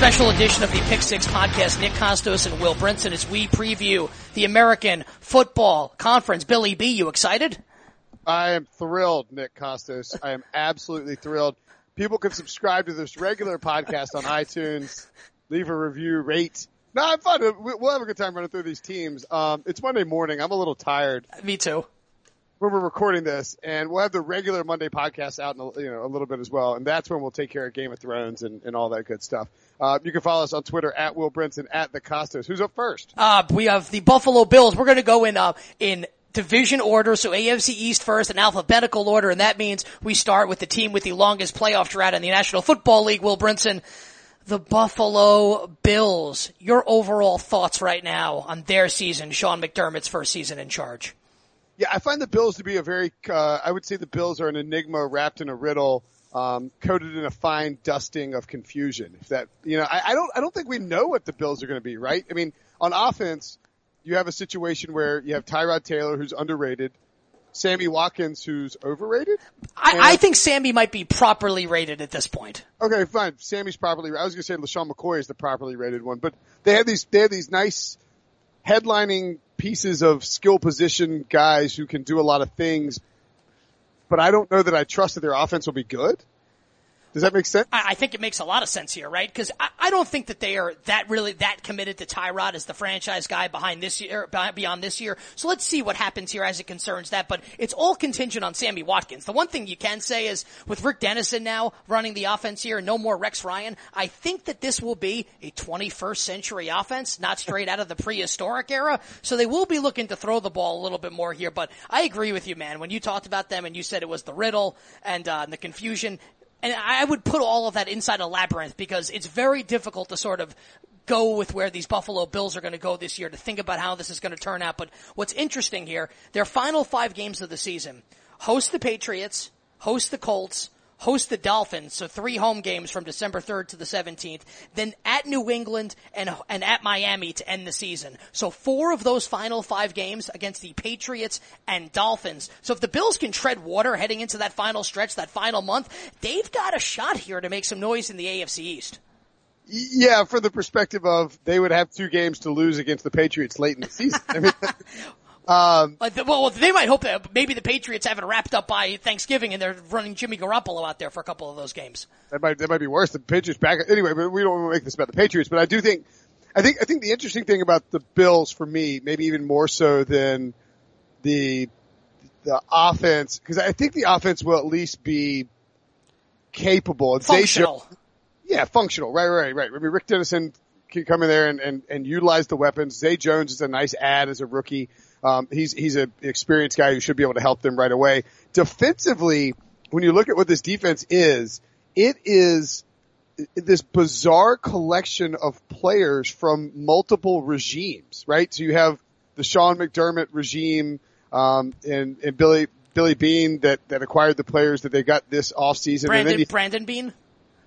Special edition of the Pick Six podcast. Nick Kostos and Will Brinson as we preview the American Football Conference. Billy B, you excited? I am thrilled, Nick Kostos. I am absolutely thrilled. People can subscribe to this regular podcast on iTunes, leave a review, rate. No, I'm fine. We'll have a good time running through these teams. Um, it's Monday morning. I'm a little tired. Me too when we're recording this, and we'll have the regular Monday podcast out in a, you know a little bit as well, and that's when we'll take care of Game of Thrones and, and all that good stuff. Uh, you can follow us on Twitter at Will Brinson at the Kostos. Who's up first? Uh, we have the Buffalo Bills. We're going to go in uh, in division order, so AFC East first in alphabetical order, and that means we start with the team with the longest playoff drought in the National Football League. Will Brinson. The Buffalo Bills. Your overall thoughts right now on their season, Sean McDermott's first season in charge. Yeah, I find the Bills to be a very, uh, I would say the Bills are an enigma wrapped in a riddle, um, coated in a fine dusting of confusion. If that, you know, I, I don't, I don't think we know what the Bills are going to be, right? I mean, on offense, you have a situation where you have Tyrod Taylor, who's underrated, Sammy Watkins, who's overrated. I, I think Sammy might be properly rated at this point. Okay, fine. Sammy's properly. I was going to say LeSean McCoy is the properly rated one, but they have these. They have these nice headlining pieces of skill position guys who can do a lot of things, but I don't know that I trust that their offense will be good. Does that make sense? I, I think it makes a lot of sense here, right? Because I, I, don't think that they are that really that committed to Tyrod as the franchise guy behind this year, beyond this year. So let's see what happens here as it concerns that. But it's all contingent on Sammy Watkins. The one thing you can say is with Rick Dennison now running the offense here, and no more Rex Ryan. I think that this will be a 21st century offense, not straight out of the prehistoric era. So they will be looking to throw the ball a little bit more here. But I agree with you, man. When you talked about them and you said it was the riddle and, uh, and the confusion, and I would put all of that inside a labyrinth because it's very difficult to sort of go with where these Buffalo Bills are going to go this year to think about how this is going to turn out. But what's interesting here, their final five games of the season, host the Patriots, host the Colts, host the Dolphins, so three home games from December 3rd to the 17th, then at New England and, and at Miami to end the season. So four of those final five games against the Patriots and Dolphins. So if the Bills can tread water heading into that final stretch, that final month, they've got a shot here to make some noise in the AFC East. Yeah, from the perspective of they would have two games to lose against the Patriots late in the season. I mean, Um, well, they might hope that maybe the Patriots have it wrapped up by Thanksgiving and they're running Jimmy Garoppolo out there for a couple of those games. That might, that might be worse. The Patriots back, anyway, but we don't want to make this about the Patriots, but I do think, I think, I think the interesting thing about the Bills for me, maybe even more so than the, the offense, because I think the offense will at least be capable. Functional. yeah, functional. Right, right, right. I mean, Rick Dennison can come in there and, and, and utilize the weapons. Zay Jones is a nice add as a rookie. Um, he's he's an experienced guy who should be able to help them right away. Defensively, when you look at what this defense is, it is this bizarre collection of players from multiple regimes, right? So you have the Sean McDermott regime, um, and, and Billy, Billy Beane that, that acquired the players that they got this offseason. Brandon, you, Brandon Beane.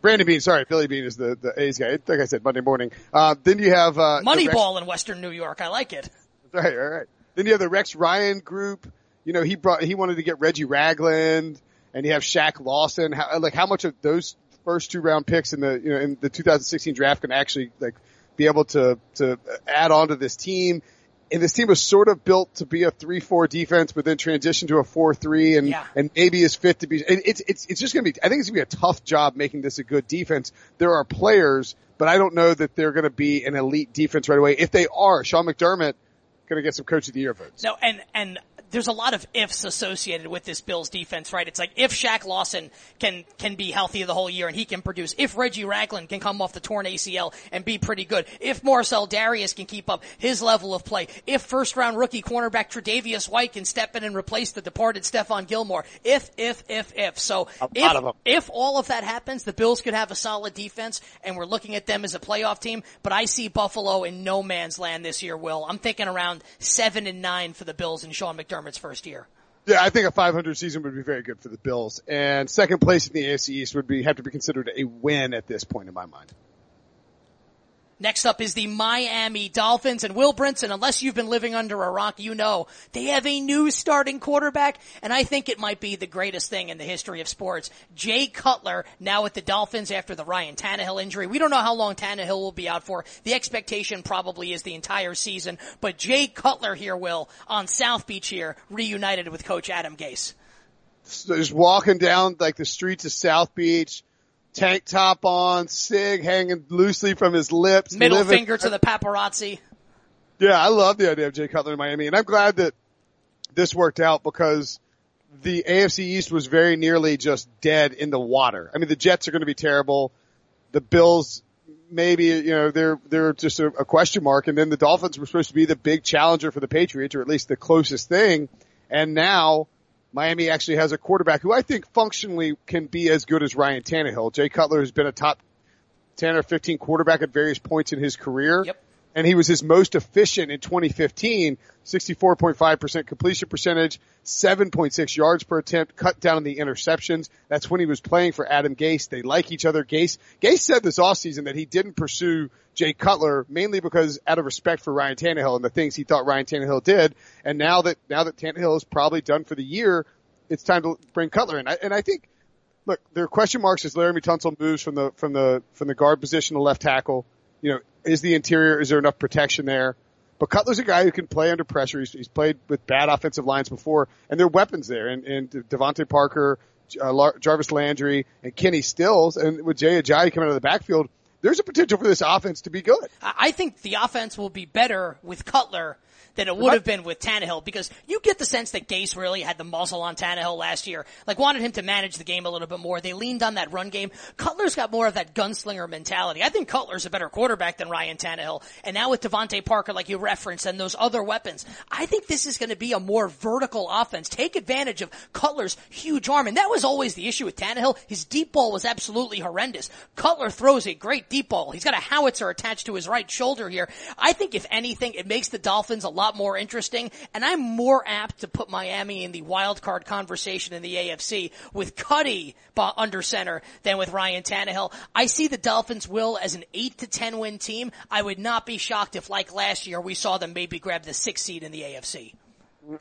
Brandon Beane, sorry, Billy Beane is the, the A's guy. Like I said, Monday morning. Uh, then you have, uh, Moneyball in Western New York. I like it. Right, all right. Then you have the Rex Ryan group. You know, he brought, he wanted to get Reggie Ragland and you have Shaq Lawson. How, like how much of those first two round picks in the, you know, in the 2016 draft can actually like be able to, to add on to this team? And this team was sort of built to be a 3-4 defense, but then transition to a 4-3 and, yeah. and maybe is fit to be, it's, it's, it's just going to be, I think it's going to be a tough job making this a good defense. There are players, but I don't know that they're going to be an elite defense right away. If they are, Sean McDermott, going to get some coach of the year votes. No, and and there's a lot of ifs associated with this Bills defense, right? It's like if Shaq Lawson can can be healthy the whole year and he can produce, if Reggie Ragland can come off the torn ACL and be pretty good, if Marcell Dareus can keep up his level of play, if first round rookie cornerback Tre'Davious White can step in and replace the departed Stephon Gilmore, if if if if so, if, if all of that happens, the Bills could have a solid defense, and we're looking at them as a playoff team. But I see Buffalo in no man's land this year. Will I'm thinking around seven and nine for the Bills and Sean McDermott. First year. Yeah, I think a 500 season would be very good for the Bills, and second place in the AFC East would be have to be considered a win at this point in my mind. Next up is the Miami Dolphins and Will Brinson. Unless you've been living under a rock, you know they have a new starting quarterback, and I think it might be the greatest thing in the history of sports. Jay Cutler now with the Dolphins after the Ryan Tannehill injury. We don't know how long Tannehill will be out for. The expectation probably is the entire season, but Jay Cutler here will on South Beach here reunited with Coach Adam Gase. Just walking down like the streets of South Beach tank top on, cig hanging loosely from his lips. Middle living. finger to the paparazzi. Yeah, I love the idea of Jay Cutler in Miami, and I'm glad that this worked out because the AFC East was very nearly just dead in the water. I mean, the Jets are going to be terrible. The Bills, maybe, you know, they're, they're just a, a question mark. And then the Dolphins were supposed to be the big challenger for the Patriots, or at least the closest thing. And now Miami actually has a quarterback who I think functionally can be as good as Ryan Tannehill. Jay Cutler has been a top 10 or 15 quarterback at various points in his career. Yep. And he was his most efficient in 2015, 64.5% completion percentage, 7.6 yards per attempt, cut down on the interceptions. That's when he was playing for Adam Gase. They like each other. Gase, Gase said this offseason that he didn't pursue Jay Cutler mainly because out of respect for Ryan Tannehill and the things he thought Ryan Tannehill did. And now that, now that Tannehill is probably done for the year, it's time to bring Cutler in. And I think, look, there are question marks as Laremy Tunsil moves from the, from the, from the guard position to left tackle. You know, is the interior, is there enough protection there? But Cutler's a guy who can play under pressure. He's, he's played with bad offensive lines before, and there are weapons there. And, and DeVante Parker, uh, Jarvis Landry, and Kenny Stills, and with Jay Ajayi coming out of the backfield, there's a potential for this offense to be good. I think the offense will be better with Cutler than it would have been with Tannehill because you get the sense that Gase really had the muzzle on Tannehill last year. Like wanted him to manage the game a little bit more. They leaned on that run game. Cutler's got more of that gunslinger mentality. I think Cutler's a better quarterback than Ryan Tannehill. And now with DeVante Parker, like you referenced, and those other weapons, I think this is going to be a more vertical offense. Take advantage of Cutler's huge arm. And that was always the issue with Tannehill. His deep ball was absolutely horrendous. Cutler throws a great deep ball. He's got a howitzer attached to his right shoulder here. I think if anything, it makes the Dolphins a lot lot more interesting, and I'm more apt to put Miami in the wild card conversation in the AFC with Cuddy under center than with Ryan Tannehill. I see the Dolphins will as an eight to ten win team. I would not be shocked if, like last year, we saw them maybe grab the sixth seed in the AFC.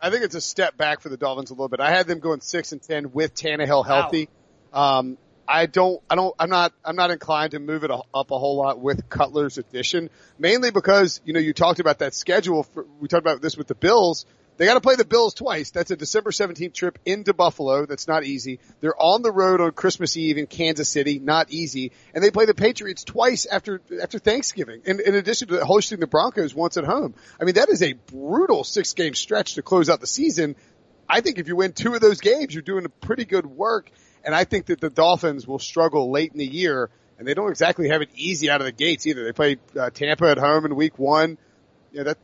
I think it's a step back for the Dolphins a little bit. I had them going six and ten with Tannehill healthy. Wow. Um, I don't, I don't, I'm not, I'm not inclined to move it up a whole lot with Cutler's addition, mainly because, you know, you talked about that schedule. For, we talked about this with the Bills. They got to play the Bills twice. That's a December 17th trip into Buffalo. That's not easy. They're on the road on Christmas Eve in Kansas City. Not easy. And they play the Patriots twice after, after Thanksgiving. In, in addition to hosting the Broncos once at home. I mean, that is a brutal six game stretch to close out the season. I think if you win two of those games, you're doing a pretty good work. And I think that the Dolphins will struggle late in the year, and they don't exactly have it easy out of the gates either. They play uh, Tampa at home in Week One. Yeah, that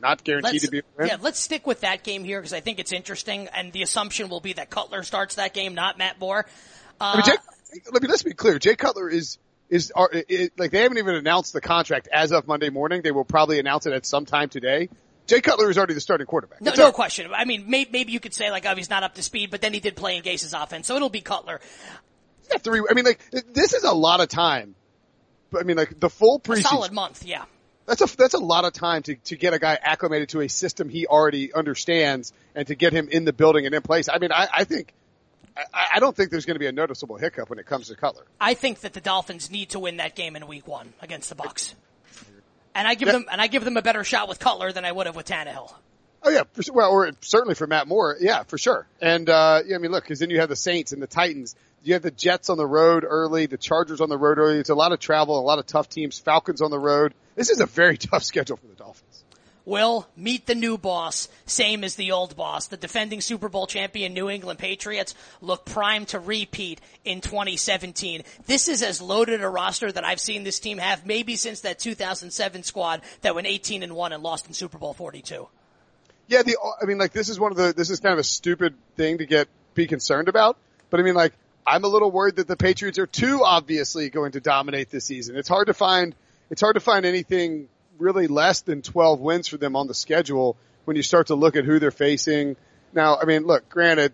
not guaranteed let's, to be. Yeah, let's stick with that game here because I think it's interesting, and the assumption will be that Cutler starts that game, not Matt Moore. Uh, I mean, Jay, let me let's be clear. Jay Cutler is is are, it, like they haven't even announced the contract as of Monday morning. They will probably announce it at some time today. Jay Cutler is already the starting quarterback. No, no question. I mean, maybe, maybe you could say like, oh, he's not up to speed, but then he did play in Gase's offense, so it'll be Cutler. To re- I mean, like, this is a lot of time. I mean, like, the full preseason. A solid month, yeah. That's a, that's a lot of time to, to get a guy acclimated to a system he already understands and to get him in the building and in place. I mean, I, I think, I, I don't think there's going to be a noticeable hiccup when it comes to Cutler. I think that the Dolphins need to win that game in week one against the Bucs and I give them and I give them a better shot with Cutler than I would have with Tannehill. Oh yeah, for, well, or certainly for Matt Moore, yeah, for sure. And uh, yeah, I mean, look, because then you have the Saints and the Titans. You have the Jets on the road early, the Chargers on the road early. It's a lot of travel, a lot of tough teams. Falcons on the road. This is a very tough schedule for the. Will meet the new boss, same as the old boss. The defending Super Bowl champion New England Patriots look primed to repeat in 2017. This is as loaded a roster that I've seen this team have maybe since that 2007 squad that went 18 and 1 and lost in Super Bowl 42. Yeah, the I mean like this is one of the this is kind of a stupid thing to get be concerned about, but I mean like I'm a little worried that the Patriots are too obviously going to dominate this season. It's hard to find it's hard to find anything really less than 12 wins for them on the schedule when you start to look at who they're facing. Now, I mean, look, granted,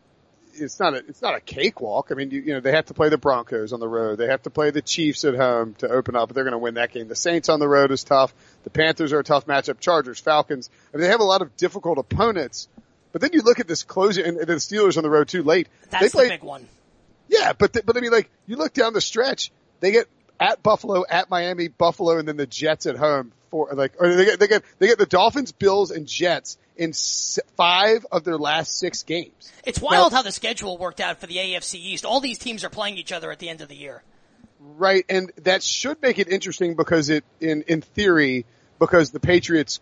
it's not a, it's not a cakewalk. I mean, you, you know, they have to play the Broncos on the road. They have to play the Chiefs at home to open up, but they're going to win that game. The Saints on the road is tough. The Panthers are a tough matchup. Chargers, Falcons. I mean, they have a lot of difficult opponents. But then you look at this closing, and the Steelers on the road too late. That's they play, the big one. Yeah, but the, but I mean, like you look down the stretch, they get at Buffalo, at Miami, Buffalo, and then the Jets at home. For like, or they get they get they get the Dolphins, Bills, and Jets in five of their last six games. It's wild now, how the schedule worked out for the AFC East. All these teams are playing each other at the end of the year. Right, and that should make it interesting because it, in in theory, because the Patriots,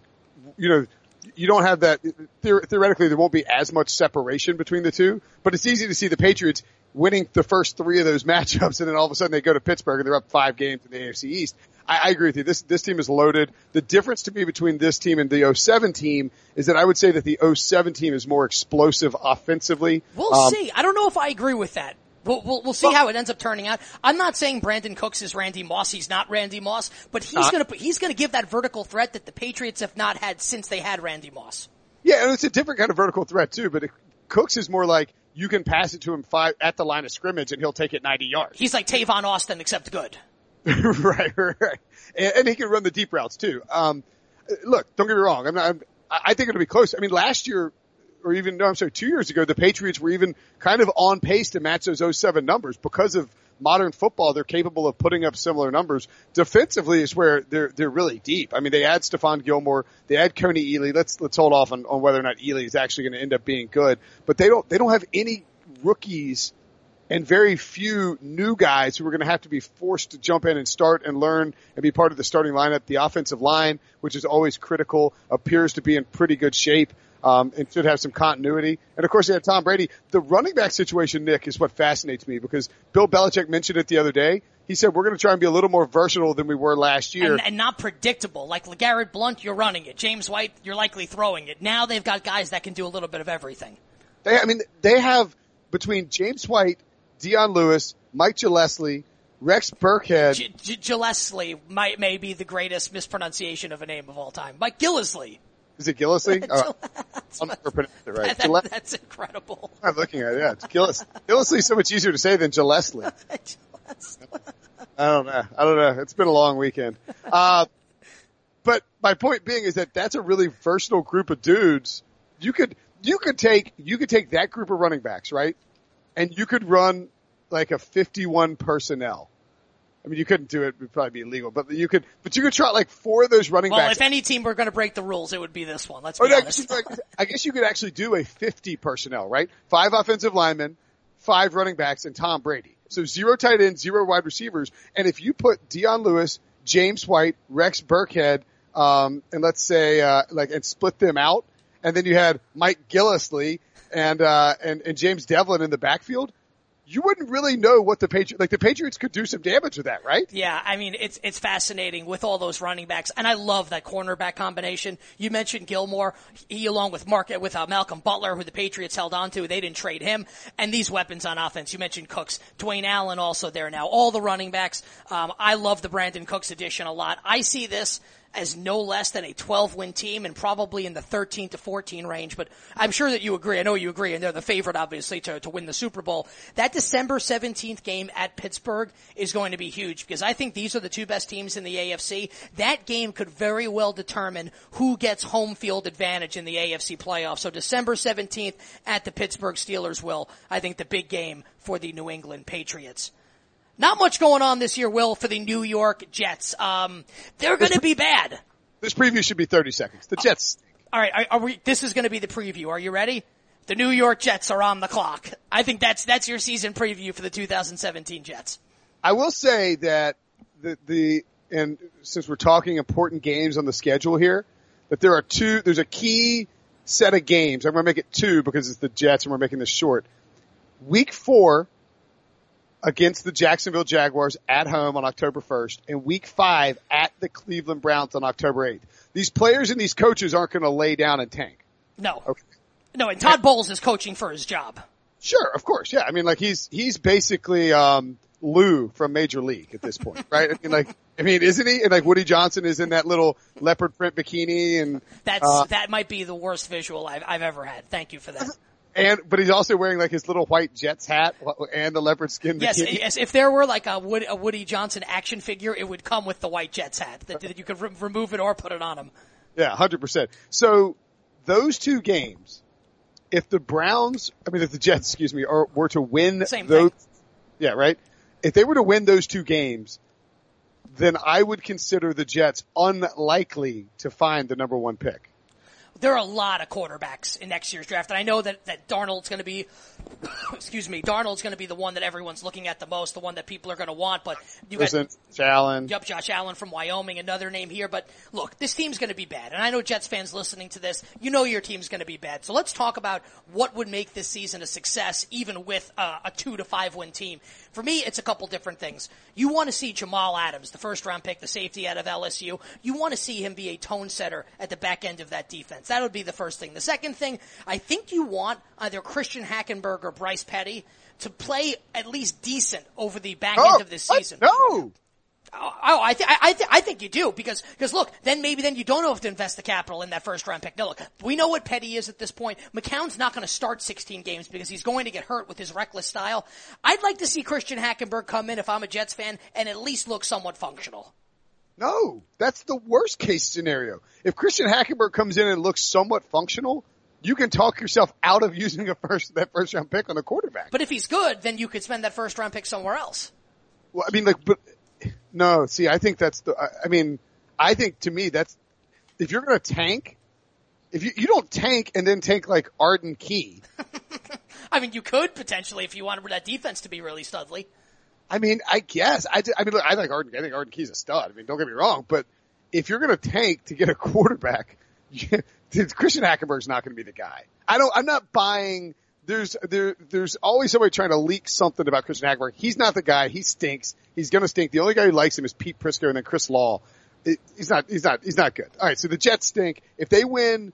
you know, you don't have that theoretically there won't be as much separation between the two, but it's easy to see the Patriots winning the first three of those matchups and then all of a sudden they go to Pittsburgh and they're up five games in the AFC East. I, I agree with you. This, this team is loaded. The difference to me between this team and the 07 team is that I would say that the 07 team is more explosive offensively. We'll um, see. I don't know if I agree with that. We'll, we'll, we'll see well, how it ends up turning out. I'm not saying Brandin Cooks is Randy Moss. He's not Randy Moss, but he's gonna, he's gonna give that vertical threat that the Patriots have not had since they had Randy Moss. Yeah, and it's a different kind of vertical threat too, but it, Cooks is more like, you can pass it to him five at the line of scrimmage and he'll take it 90 yards. He's like Tavon Austin except good. right, right, right. And, and, he can run the deep routes too. Um, look, don't get me wrong. I'm not, I'm, I think it'll be close. I mean, last year, or even, no, I'm sorry, two years ago, the Patriots were even kind of on pace to match those 07 numbers because of modern football, they're capable of putting up similar numbers. Defensively is where they're they're really deep. I mean, they add Stephon Gilmore, they add Kony Ealy. Let's let's hold off on, on whether or not Ealy is actually going to end up being good, but they don't they don't have any rookies and very few new guys who are going to have to be forced to jump in and start and learn and be part of the starting lineup. The offensive line, which is always critical, appears to be in pretty good shape um, and should have some continuity. And of course, they have Tom Brady. The running back situation, Nick, is what fascinates me because Bill Belichick mentioned it the other day. He said we're going to try and be a little more versatile than we were last year, and, and not predictable. Like LeGarrette Blunt, you're running it. James White, you're likely throwing it. Now they've got guys that can do a little bit of everything. They, I mean, they have between James White, Dion Lewis, Mike Gillislee, Rex Burkhead. G- G- Gillislee might may be the greatest mispronunciation of a name of all time. Mike Gillislee. Is it Gillislee? oh, I'm never pronounced it right. That, that, that's incredible. I'm looking at it. Yeah, it's Gillis. Gillislee is so much easier to say than Gillespie. I don't know. I don't know. It's been a long weekend. Uh, but my point being is that that's a really versatile group of dudes. You could, you could take, you could take that group of running backs, right? And you could run like a 51 personnel I mean, you couldn't do it; it would probably be illegal. But you could, but you could try like four of those running well, backs. Well, if any team were going to break the rules, it would be this one. Let's be honest. I guess you could actually do a 50 personnel, right? Five offensive linemen, five running backs, and Tom Brady. So zero tight ends, zero wide receivers. And if you put Dion Lewis, James White, Rex Burkhead, um, and let's say uh, like and split them out, and then you had Mike Gillislee and uh, and and James Develin in the backfield you wouldn't really know what the Patriots, like the Patriots could do some damage with that, right? Yeah, I mean, it's, it's fascinating with all those running backs. And I love that cornerback combination. You mentioned Gilmore. He along with Mark, with uh, Malcolm Butler, who the Patriots held on to. They didn't trade him. And these weapons on offense. You mentioned Cooks. Dwayne Allen also there now. All the running backs. Um, I love the Brandin Cooks addition a lot. I see this as no less than a 12 win team and probably in the 13 to 14 range. But I'm sure that you agree. I know you agree, and they're the favorite, obviously, to, to win the Super Bowl. That December 17th game at Pittsburgh is going to be huge because I think these are the two best teams in the AFC. That game could very well determine who gets home field advantage in the AFC playoffs. So December 17th at the Pittsburgh Steelers will, I think, the big game for the New England Patriots. Not much going on this year, Will, for the New York Jets. Um, they're going to be bad. This preview should be 30 seconds. The Jets. All right, are, are we, this is going to be the preview. Are you ready? The New York Jets are on the clock. I think that's that's your season preview for the 2017 Jets. I will say that the the and since we're talking important games on the schedule here, that there are two, there's a key set of games. I'm going to make it two because it's the Jets and we're making this short. Week four against the Jacksonville Jaguars at home on October 1st and week five at the Cleveland Browns on October 8th. These players and these coaches aren't going to lay down and tank. No. Okay. No, and Todd Bowles is coaching for his job. Sure, of course. Yeah. I mean, like he's, he's basically, um, Lou from Major League at this point, right? I mean, like, I mean, isn't he? And like Woody Johnson is in that little leopard print bikini and That's, uh, that might be the worst visual I've, I've ever had. Thank you for that. and, but he's also wearing like his little white Jets hat and the leopard skin Yes, bikini. yes, if there were like a, Wood, a Woody Johnson action figure, it would come with the white Jets hat that, that you could re- remove it or put it on him. Yeah, hundred percent. So those two games, if the Browns, I mean, if the Jets, excuse me, are, were to win Same those, thing. yeah, right. If they were to win those two games, then I would consider the Jets unlikely to find the number one pick. There are a lot of quarterbacks in next year's draft, and I know that, that Darnold's going to be, excuse me, Darnold's going to be the one that everyone's looking at the most, the one that people are going to want. But you got Listen, Allen. Yup, Josh Allen from Wyoming, another name here. But look, this team's going to be bad. And I know Jets fans listening to this, you know your team's going to be bad. So let's talk about what would make this season a success, even with uh, a two to five win team. For me, it's a couple different things. You want to see Jamal Adams, the first round pick, the safety out of LSU. You want to see him be a tone setter at the back end of that defense. That would be the first thing. The second thing, I think you want either Christian Hackenberg or Bryce Petty to play at least decent over the back Oh, end of this season. No. Oh, oh I, th- I, th- I think you do because because look, then maybe then you don't have to invest the capital in that first round pick. No, look, we know what Petty is at this point. McCown's not going to start 16 games because he's going to get hurt with his reckless style. I'd like to see Christian Hackenberg come in if I'm a Jets fan and at least look somewhat functional. No, that's the worst case scenario. If Christian Hackenberg comes in and looks somewhat functional, you can talk yourself out of using a first, that first round pick on a quarterback. But if he's good, then you could spend that first round pick somewhere else. Well, I mean, like, but no. See, I think that's the. I- I mean, I think to me that's if you're going to tank, if you you don't tank and then tank like Arden Key. I mean, you could potentially if you wanted that defense to be really studly. I mean, I guess I. I mean, look, I like Arden. I think Arden Key's a stud. I mean, don't get me wrong, but if you're going to tank to get a quarterback, Christian Hackenberg's not going to be the guy. I don't. I'm not buying. There's there there's always somebody trying to leak something about Christian Hackenberg. He's not the guy. He stinks. He's going to stink. The only guy who likes him is Pete Prisco and then Chris Law. It, he's not. He's not. He's not good. All right. So the Jets stink. If they win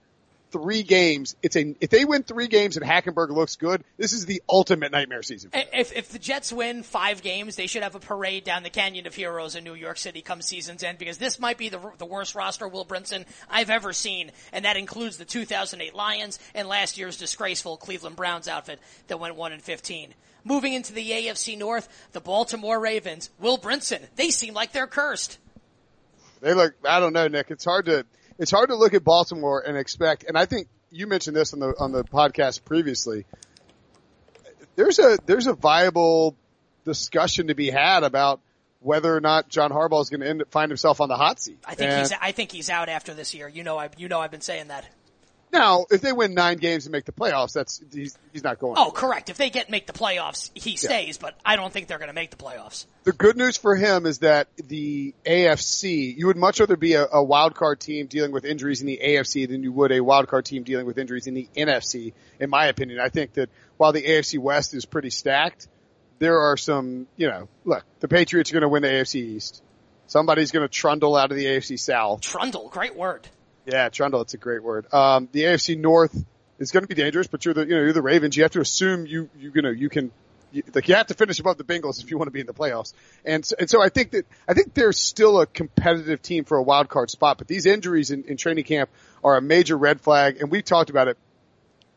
three games, it's a. If they win three games and Hackenberg looks good, this is the ultimate nightmare season. If, if the Jets win five games, they should have a parade down the Canyon of Heroes in New York City come season's end because this might be the, the worst roster Will Brinson I've ever seen, and that includes the 2008 Lions and last year's disgraceful Cleveland Browns outfit that went 1 and 15. Moving into the AFC North, the Baltimore Ravens, Will Brinson, they seem like they're cursed. They look. I don't know, Nick. It's hard to. It's hard to look at Baltimore and expect. And I think you mentioned this on the on the podcast previously. There's a there's a viable discussion to be had about whether or not John Harbaugh is going to end up find himself on the hot seat. I think And he's I think he's out after this year. You know I you know I've been saying that. Now if they win nine games and make the playoffs, that's he's he's not going. Oh, correct. If they get make the playoffs, he stays, but I don't think they're going to make the playoffs. The good news for him is that the AFC, you would much rather be a, a wild card team dealing with injuries in the AFC than you would a wild card team dealing with injuries in the NFC. In my opinion, I think that while the AFC West is pretty stacked, there are some, you know, look, the Patriots are going to win the AFC East. Somebody's going to trundle out of the AFC South. Trundle, great word. Yeah, trundle, it's a great word. Um, the AFC North is going to be dangerous, but you're the, you know, you're the Ravens. You have to assume you, you, you know, you can, you, like you have to finish above the Bengals if you want to be in the playoffs. And so, and so I think that, I think they're still a competitive team for a wild card spot, but these injuries in, in training camp are a major red flag. And we talked about it.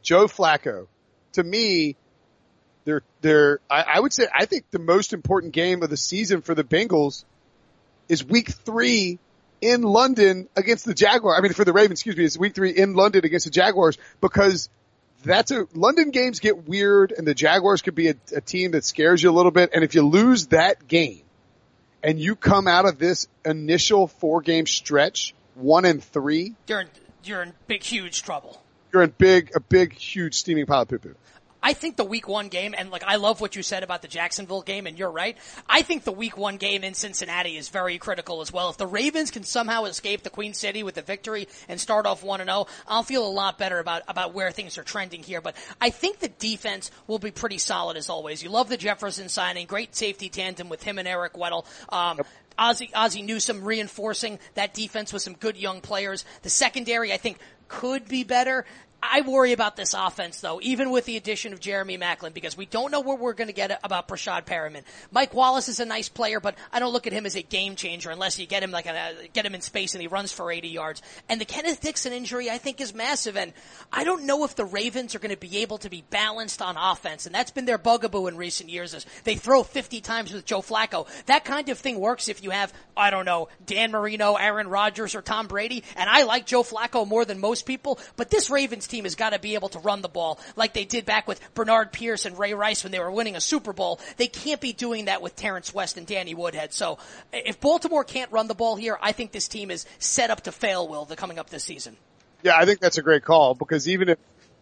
Joe Flacco, to me, they're, they're, I, I would say, I think the most important game of the season for the Bengals is week three in London against the Jaguars. I mean, for the Ravens, excuse me, it's week three in London against the Jaguars because that's a London games get weird and the Jaguars could be a, a team that scares you a little bit. And if you lose that game and you come out of this initial four game stretch one and three, You're in, you're in big, huge trouble. you're in big, a big, huge steaming pile of poo poo. I think the week one game, and like I love what you said about the Jacksonville game, and you're right. I think the week one game in Cincinnati is very critical as well. If the Ravens can somehow escape the Queen City with a victory and start off one and zero, I'll feel a lot better about about where things are trending here. But I think the defense will be pretty solid as always. You love the Jefferson signing, great safety tandem with him and Eric Weddle. Um, yep. Ozzie, Ozzie Newsome reinforcing that defense with some good young players. The secondary, I think, could be better. I worry about this offense though, even with the addition of Jeremy Maclin, because we don't know what we're going to get about Breshad Perriman. Mike Wallace is a nice player, but I don't look at him as a game changer unless you get him like a, get him in space and he runs for 80 yards. And the Kenneth Dixon injury I think is massive, and I don't know if the Ravens are going to be able to be balanced on offense, and that's been their bugaboo in recent years. Is they throw 50 times with Joe Flacco. That kind of thing works if you have I don't know Dan Marino, Aaron Rodgers, or Tom Brady. And I like Joe Flacco more than most people, but this Ravens team has got to be able to run the ball like they did back with Bernard Pierce and Ray Rice when they were winning a Super Bowl. They can't be doing that with Terrance West and Danny Woodhead. So if Baltimore can't run the ball here, I think this team is set up to fail, Will, the coming up this season. Yeah, I think that's a great call because even if,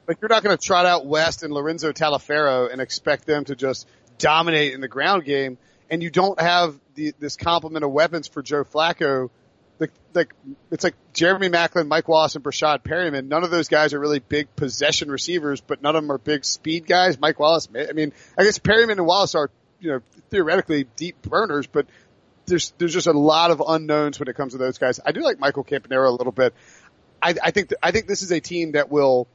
like, you're not going to trot out West and Lorenzo Taliaferro and expect them to just dominate in the ground game and you don't have the, this complement of weapons for Joe Flacco like, like, it's like Jeremy Maclin, Mike Wallace, and Breshad Perriman. None of those guys are really big possession receivers, but none of them are big speed guys. Mike Wallace, I mean, I guess Perriman and Wallace are, you know, theoretically deep burners, but there's, there's just a lot of unknowns when it comes to those guys. I do like Michael Campanaro a little bit. I, I think, th- I think this is a team that will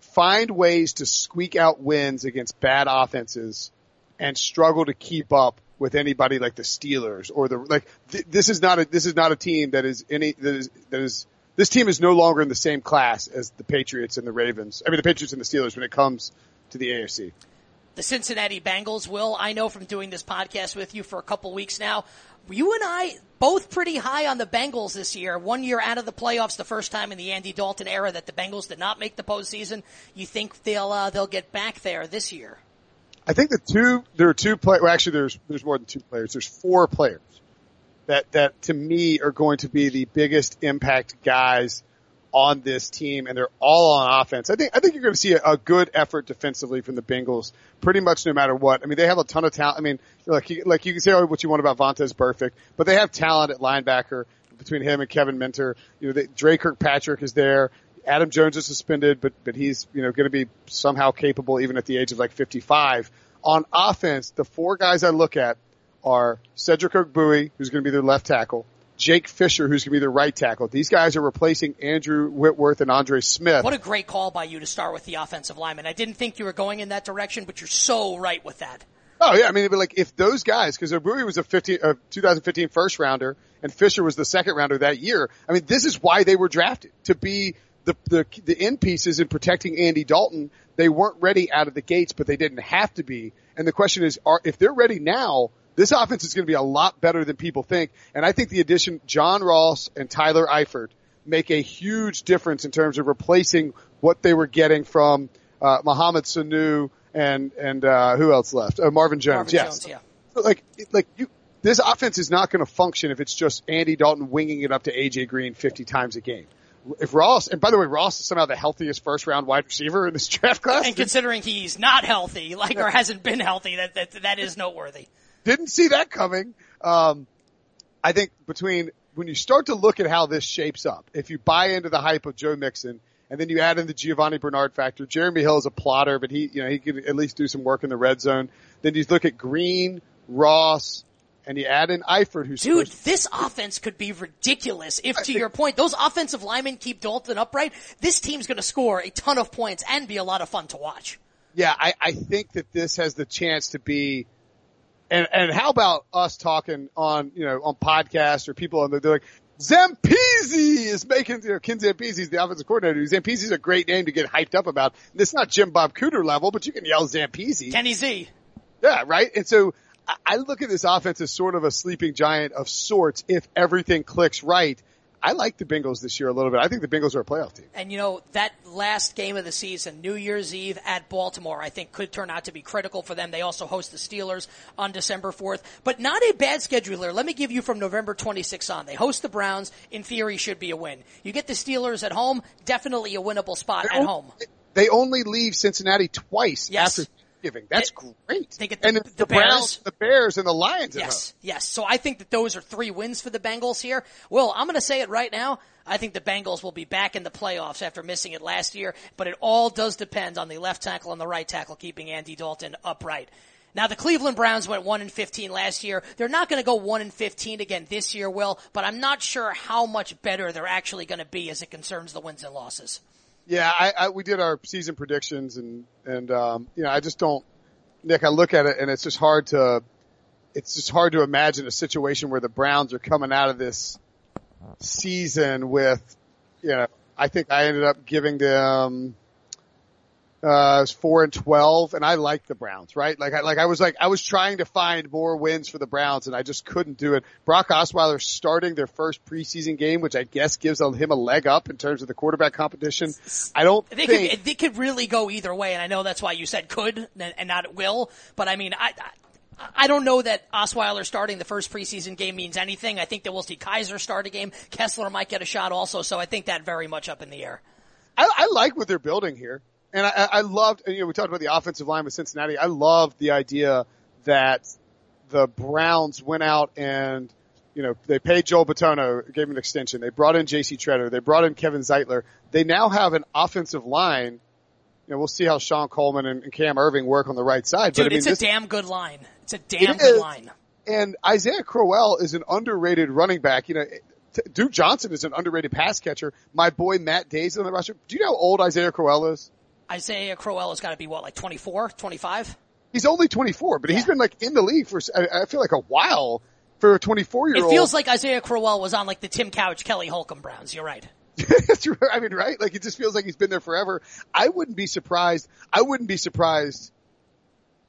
find ways to squeak out wins against bad offenses and struggle to keep up with anybody like the Steelers or the like. Th- this is not a this is not a team that is any that is that is this team is no longer in the same class as the Patriots and the Ravens. I mean the Patriots and the Steelers when it comes to the AFC. The Cincinnati Bengals will I know from doing this podcast with you for a couple weeks now. You and I both pretty high on the Bengals this year. One year out of the playoffs, the first time in the Andy Dalton era that the Bengals did not make the postseason. You think they'll uh, they'll get back there this year? I think the two, there are two players, well actually there's, there's more than two players. There's four players that, that to me are going to be the biggest impact guys on this team and they're all on offense. I think, I think you're going to see a, a good effort defensively from the Bengals pretty much no matter what. I mean, they have a ton of talent. I mean, like, you, like you can say what you want about Vontaze Burfict, but they have talent at linebacker between him and Kevin Minter. You know, they, Dre Kirkpatrick is there. Adam Jones is suspended, but but he's you know going to be somehow capable even at the age of like 55. On offense, the four guys I look at are Cedric Ogbuehi, who's going to be their left tackle, Jake Fisher, who's going to be their right tackle. These guys are replacing Andrew Whitworth and Andre Smith. What a great call by you to start with the offensive lineman. I didn't think you were going in that direction, but you're so right with that. Oh yeah, I mean, like if those guys, because Ogbuehi was a 15, a 2015 first rounder and Fisher was the second rounder that year. I mean, this is why they were drafted to be the, the, the end pieces in protecting Andy Dalton, they weren't ready out of the gates, but they didn't have to be. And the question is, are, if they're ready now, this offense is going to be a lot better than people think. And I think the addition, John Ross and Tyler Eifert make a huge difference in terms of replacing what they were getting from, uh, Mohamed Sanu and, and, uh, who else left? Uh, Marvin Jones. Marvin yes. Jones, yeah. Like, like you, this offense is not going to function if it's just Andy Dalton winging it up to AJ Green 50 times a game if Ross, and by the way, Ross is somehow the healthiest first round wide receiver in this draft class. And considering he's not healthy, like, or hasn't been healthy, that, that, that is noteworthy. Didn't see that coming. Um, I think between, when you start to look at how this shapes up, if you buy into the hype of Joe Mixon, and then you add in the Giovani Bernard factor, Jeremy Hill is a plotter, but he, you know, he could at least do some work in the red zone. Then you look at Green, Ross, and you add in Eifert, who's dude. This offense could be ridiculous if, to your point, those offensive linemen keep Dalton upright. This team's going to score a ton of points and be a lot of fun to watch. Yeah, I, I think that this has the chance to be. And and how about us talking on you know on podcasts or people on the they're like Zampese is making, you know, Ken Zampese is the offensive coordinator. Zampese is a great name to get hyped up about. It's not Jim Bob Cooter level, but you can yell Zampese. Kenny Z. Yeah, right? And so I look at this offense as sort of a sleeping giant of sorts if everything clicks right. I like the Bengals this year a little bit. I think the Bengals are a playoff team. And you know, that last game of the season, New Year's Eve at Baltimore, I think could turn out to be critical for them. They also host the Steelers on December 4th, but not a bad schedule Let me give you from November 26th on. They host the Browns. In theory, should be a win. You get the Steelers at home, definitely a winnable spot at home They only leave Cincinnati twice Yes. after Thanksgiving. That's great. They get the- and the the, Browns, Bears. the Bears, and the Lions. Yes, yes. So I think that those are three wins for the Bengals here. Well, I'm going to say it right now. I think the Bengals will be back in the playoffs after missing it last year, but it all does depend on the left tackle and the right tackle keeping Andy Dalton upright. Now the Cleveland Browns went 1 and 15 last year. They're not going to go 1 and 15 again this year, Will, but I'm not sure how much better they're actually going to be as it concerns the wins and losses. Yeah, I, I we did our season predictions and and um, you know I just don't Nick. I look at it and it's just hard to it's just hard to imagine a situation where the Browns are coming out of this season with you know I think I ended up giving them uh it was four and twelve and I like the Browns right like I like I was like I was trying to find more wins for the Browns and I just couldn't do it. Brock Osweiler starting their first preseason game, which I guess gives him a leg up in terms of the quarterback competition. I don't They think could, they could really go either way, and I know that's why you said could and and not will. But I mean, I, I, I don't know that Osweiler starting the first preseason game means anything. I think that we'll see Kizer start a game. Kessler might get a shot also, so I think that very much up in the air. I, I like what they're building here. And I, I loved, you know, we talked about the offensive line with Cincinnati. I loved the idea that the Browns went out and, you know, they paid Joel Bitonio, gave him an extension. They brought in J.C. Tretter. They brought in Kevin Zeitler. They now have an offensive line. You know, we'll see how Shon Coleman and, and Cam Erving work on the right side. Dude, but I mean, it's this, a damn good line. It's a damn It good is. line. and Isaiah Crowell is an underrated running back. You know, T- Duke Johnson is an underrated pass catcher. My boy Matt Dayes on the roster. Do you know how old Isaiah Crowell is? Isaiah Crowell has got to be what, like 24, 25? He's only 24, but he's been like in the league for, I I feel like a while for a 24 year old. It feels like Isaiah Crowell was on like the Tim Couch, Kelly Holcomb Browns. You're right. I mean, right? Like it just feels like he's been there forever. I wouldn't be surprised. I wouldn't be surprised.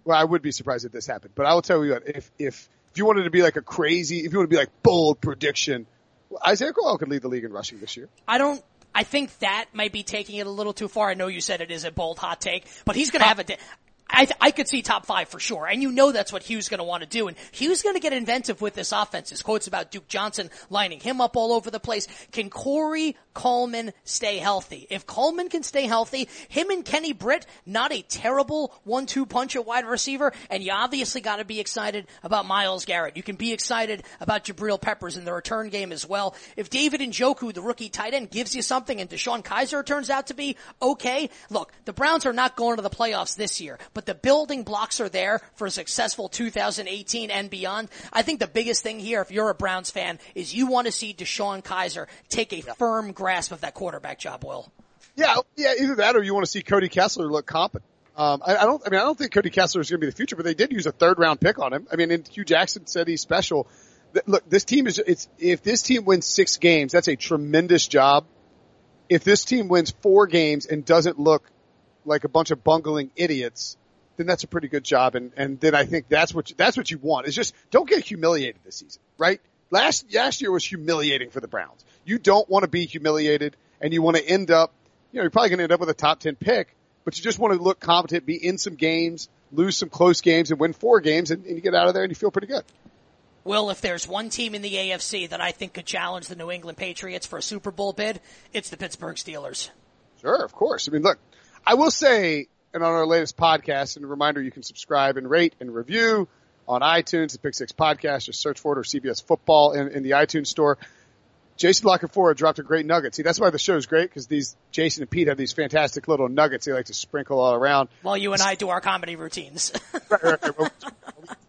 Well, I would be surprised if this happened, but I will tell you what, if, if, if you wanted to be like a crazy, if you want to be like bold prediction, Isaiah Crowell could lead the league in rushing this year. I don't. I think that might be taking it a little too far. I know you said it is a bold hot take, but he's going to uh, have a. Di- I I could see top five for sure, and you know that's what Hue's going to want to do, and Hue's going to get inventive with this offense. His quotes about Duke Johnson lining him up all over the place. Can Corey Coleman stay healthy? If Coleman can stay healthy, him and Kenny Britt, not a terrible one-two punch at wide receiver, and you obviously got to be excited about Myles Garrett. You can be excited about Jabril Peppers in the return game as well. If David Njoku, the rookie tight end, gives you something, and DeShone Kizer turns out to be okay, look, the Browns are not going to the playoffs this year, but the building blocks are there for a successful 2018 and beyond. I think the biggest thing here, if you're a Browns fan, is you want to see DeShone Kizer take a firm grasp of that quarterback job, Will. Yeah, yeah, either that or you want to see Cody Kessler look competent. Um, I, I don't, I mean, I don't think Cody Kessler is going to be the future, but they did use a third round pick on him. I mean, and Hue Jackson said he's special. Look, this team is, it's, if this team wins six games, that's a tremendous job. If this team wins four games and doesn't look like a bunch of bungling idiots, then that's a pretty good job. And, and then I think that's what, you, that's what you want is just don't get humiliated this season, right? Last, last year was humiliating for the Browns. You don't want to be humiliated and you want to end up, you know, you're probably going to end up with a top 10 pick, but you just want to look competent, be in some games, lose some close games and win four games and, and you get out of there and you feel pretty good. Well, if there's one team in the AFC that I think could challenge the New England Patriots for a Super Bowl bid, it's the Pittsburgh Steelers. Sure, of course. I mean, look, I will say, and on our latest podcast, and a reminder, you can subscribe and rate and review on iTunes, the Pick Six Podcast, just search for it or CBS Football in, in the iTunes store. Jason La Canfora dropped a great nugget. See, that's why the show's great because these Jason and Pete have these fantastic little nuggets they like to sprinkle all around. While you and I do our comedy routines. right, right, right. Well,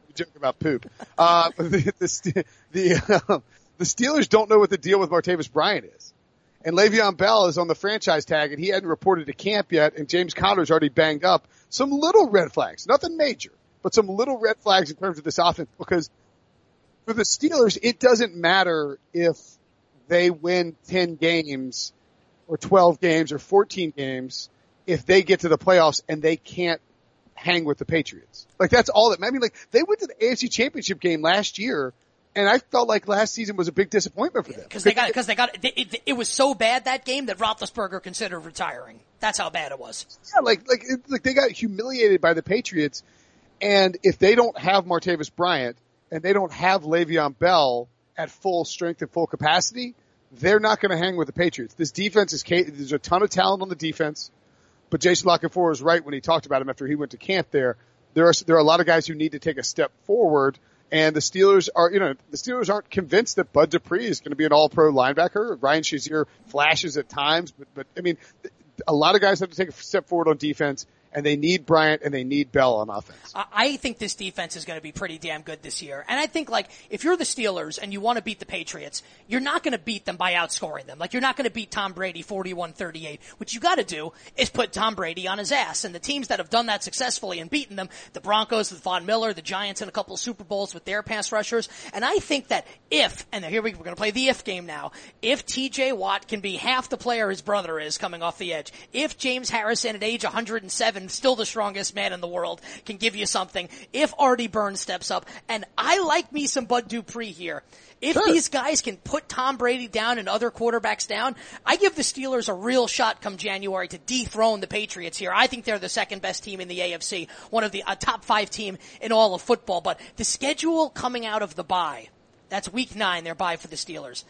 we joke about poop. Uh, the the the, the Steelers don't know what the deal with Martavis Bryant is, and Le'Veon Bell is on the franchise tag, and he hadn't reported to camp yet, and James Conner's already banged up. Some little red flags, nothing major, but some little red flags in terms of this offense because for the Steelers, it doesn't matter if they win 10 games or 12 games or 14 games if they get to the playoffs and they can't hang with the Patriots. Like that's all that, I mean, like they went to the AFC championship game last year and I felt like last season was a big disappointment for them. Cause they got, cause they got, it, it, it was so bad that game that Roethlisberger considered retiring. That's how bad it was. Yeah, like, like, it- like they got humiliated by the Patriots. And if they don't have Martavis Bryant and they don't have Le'Veon Bell at full strength and full capacity, they're not going to hang with the Patriots. This defense is, ca- there's a ton of talent on the defense. but Jason Canfora was right when he talked about him after he went to camp there. There are, there are a lot of guys who need to take a step forward and the Steelers are, you know, the Steelers aren't convinced that Bud Dupree is going to be an all pro linebacker. Ryan Shazier flashes at times, but, but I mean, a lot of guys have to take a step forward on defense and they need Bryant and they need Bell on offense. I think this defense is going to be pretty damn good this year. And I think like if you're the Steelers and you want to beat the Patriots, you're not going to beat them by outscoring them. Like you're not going to beat Tom Brady 41-38. What you got to do is put Tom Brady on his ass. And the teams that have done that successfully and beaten them, the Broncos with Von Miller, the Giants in a couple of Super Bowls with their pass rushers. And I think that if, and here we, we're going to play the if game now, if TJ Watt can be half the player his brother is coming off the edge, if James Harrison at age 107 still the strongest man in the world, can give you something. If Artie Burns steps up, and I like me some Bud Dupree here. If sure. these guys can put Tom Brady down and other quarterbacks down, I give the Steelers a real shot come January to dethrone the Patriots here. I think they're the second best team in the AFC, one of the a top five team in all of football. But the schedule coming out of the bye, that's week nine, their bye for the Steelers.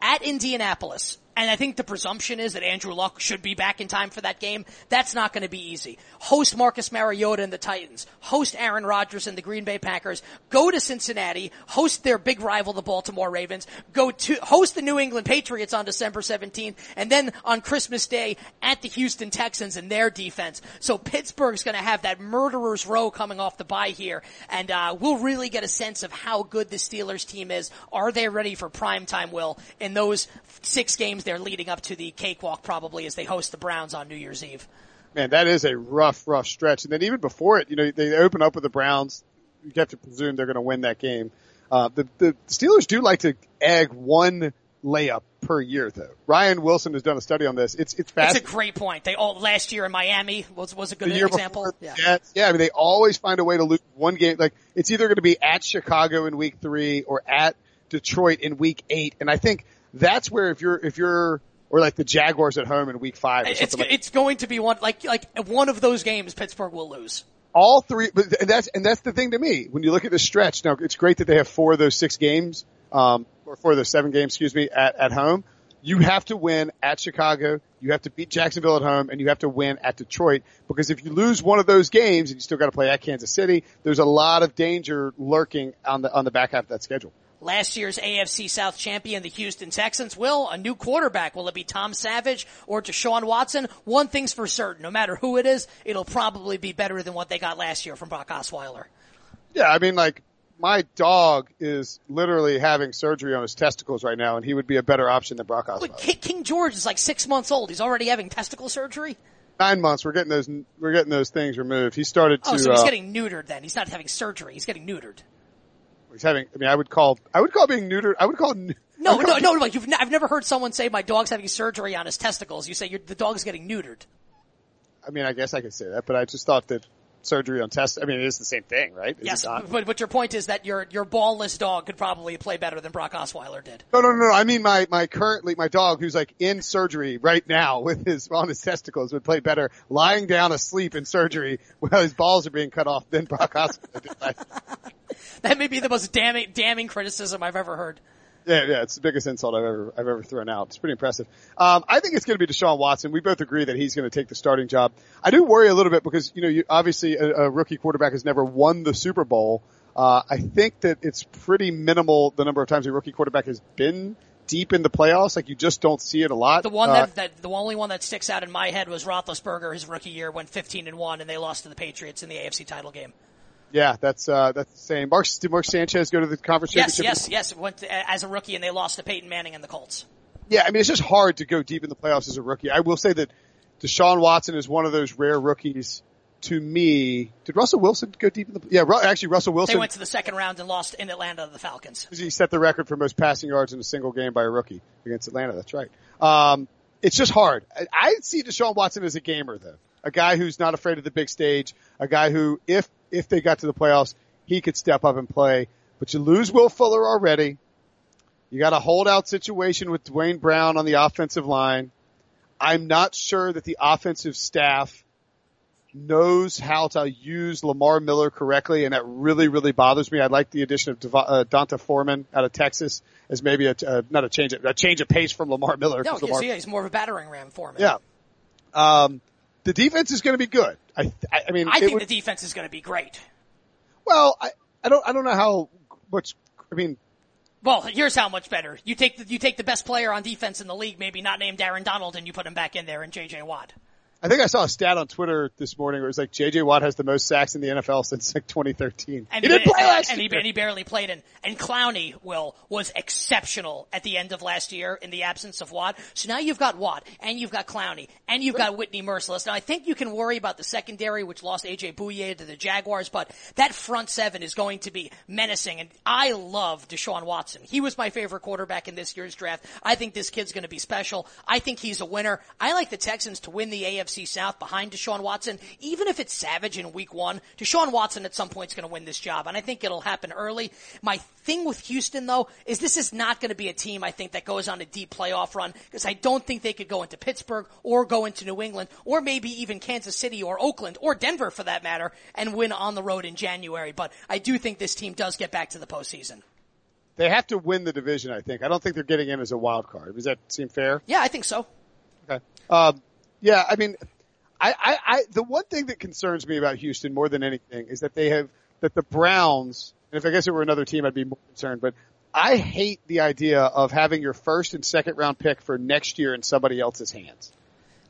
At Indianapolis, and I think the presumption is that Andrew Luck should be back in time for that game. That's not going to be easy. Host Marcus Mariota and the Titans. Host Aaron Rodgers and the Green Bay Packers. Go to Cincinnati. Host their big rival, the Baltimore Ravens. Go to host the New England Patriots on December 17th, and then on Christmas Day at the Houston Texans and their defense. So Pittsburgh's going to have that murderer's row coming off the bye here, and uh, we'll really get a sense of how good the Steelers team is. Are they ready for prime time? Will in those six games they're leading up to the cakewalk probably as they host the Browns on New Year's Eve. Man, that is a rough, rough stretch. And then even before it, you know, they open up with the Browns. You have to presume they're going to win that game. Uh, the, the Steelers do like to egg one layup per year though. Ryan Wilson has done a study on this. It's, it's. It's a great point. They all, last year in Miami was, was a good example. Yeah. Yeah. I mean, they always find a way to lose one game. Like it's either going to be at Chicago in week three or at Detroit in week eight. And I think that's where if you're if you're or like the Jaguars at home in Week Five. it's like, it's going to be one like like one of those games Pittsburgh will lose. All three, but and that's and that's the thing to me when you look at the stretch. Now it's great that they have four of those six games, um, or four of those seven games, excuse me, at at home. You have to win at Chicago. You have to beat Jacksonville at home, and you have to win at Detroit. Because if you lose one of those games, and you still got to play at Kansas City, there's a lot of danger lurking on the on the back half of that schedule. Last year's AFC South champion, the Houston Texans, will a new quarterback. Will it be Tom Savage or Deshaun Watson? One thing's for certain, no matter who it is, it'll probably be better than what they got last year from Brock Osweiler. Yeah, I mean, like, my dog is literally having surgery on his testicles right now, and he would be a better option than Brock Osweiler. But King George is like six months old. He's already having testicle surgery. Nine months. We're getting those. We're getting those things removed. He started to. Oh, so he's uh, getting neutered then. He's not having surgery. He's getting neutered. He's having. I mean, I would call. I would call being neutered. I would call. No, no, call, no, no. You've, n- I've never heard someone say my dog's having surgery on his testicles. You say the dog's getting neutered. I mean, I guess I could say that, but I just thought that surgery on test. I mean, it is the same thing, right? Is yes, but but your point is that your your ballless dog could probably play better than Brock Osweiler did. No, no, no. I mean, my my currently my dog who's like in surgery right now with his on his testicles would play better lying down asleep in surgery while his balls are being cut off than Brock Osweiler did. that may be the most damning, damning criticism I've ever heard. Yeah, yeah, it's the biggest insult I've ever I've ever thrown out. It's pretty impressive. Um, I think it's going to be Deshaun Watson. We both agree that he's going to take the starting job. I do worry a little bit because you know, you, obviously a, a rookie quarterback has never won the Super Bowl. Uh, I think that it's pretty minimal the number of times a rookie quarterback has been deep in the playoffs. Like you just don't see it a lot. The one that, uh, that the only one that sticks out in my head was Roethlisberger. His rookie year went 15 and one, and they lost to the Patriots in the AFC title game. Yeah, that's uh, that's the same. Mark did Mark Sanchez go to the conference yes, championship? Yes, yes, Went to, as a rookie, and they lost to Peyton Manning and the Colts. Yeah, I mean it's just hard to go deep in the playoffs as a rookie. I will say that Deshaun Watson is one of those rare rookies. To me, did Russell Wilson go deep in the? Yeah, actually, Russell Wilson. They went to the second round and lost in Atlanta to the Falcons. He set the record for most passing yards in a single game by a rookie against Atlanta. That's right. Um, it's just hard. I, I see Deshaun Watson as a gamer though, a guy who's not afraid of the big stage, a guy who, if if they got to the playoffs, he could step up and play. But you lose Will Fuller already. You got a holdout situation with Duane Brown on the offensive line. I'm not sure that the offensive staff knows how to use Lamar Miller correctly, and that really, really bothers me. I'd like the addition of Dev- uh, D'Onta Foreman out of Texas as maybe a, uh, not a change, of, a change of pace from Lamar Miller. No, Lamar, yeah, he's more of a battering ram for me. Yeah. Um, the defense is going to be good. I, I, I mean, I think would, the defense is going to be great. Well, I, I don't, I don't know how much. I mean, well, here's how much better. You take the, you take the best player on defense in the league, maybe not named Aaron Donald, and you put him back in there and J.J. Watt. I think I saw a stat on Twitter this morning where it was like J.J. Watt has the most sacks in the NFL since like 2013. And he, didn't play last and year. He, and he barely played. And, and Clowney, Will, was exceptional at the end of last year in the absence of Watt. So now you've got Watt, and you've got Clowney, and you've got Whitney Mercilus. Now I think you can worry about the secondary, which lost A.J. Bouye to the Jaguars, but that front seven is going to be menacing. And I love Deshaun Watson. He was my favorite quarterback in this year's draft. I think this kid's going to be special. I think he's a winner. I like the Texans to win the AFC South behind Deshaun Watson, even if it's savage in week one, Deshaun Watson at some point is going to win this job. And I think it'll happen early. My thing with Houston though is this is not going to be a team I think that goes on a deep playoff run because I don't think they could go into Pittsburgh or go into New England or maybe even Kansas City or Oakland or Denver for that matter and win on the road in January. But I do think this team does get back to the postseason. They have to win the division, I think. I don't think they're getting in as a wild card. Does that seem fair? Yeah, I think so. Okay. Um, yeah, I mean, I, I, I, the one thing that concerns me about Houston more than anything is that they have, that the Browns, and if I guess it were another team, I'd be more concerned, but I hate the idea of having your first and second round pick for next year in somebody else's hands.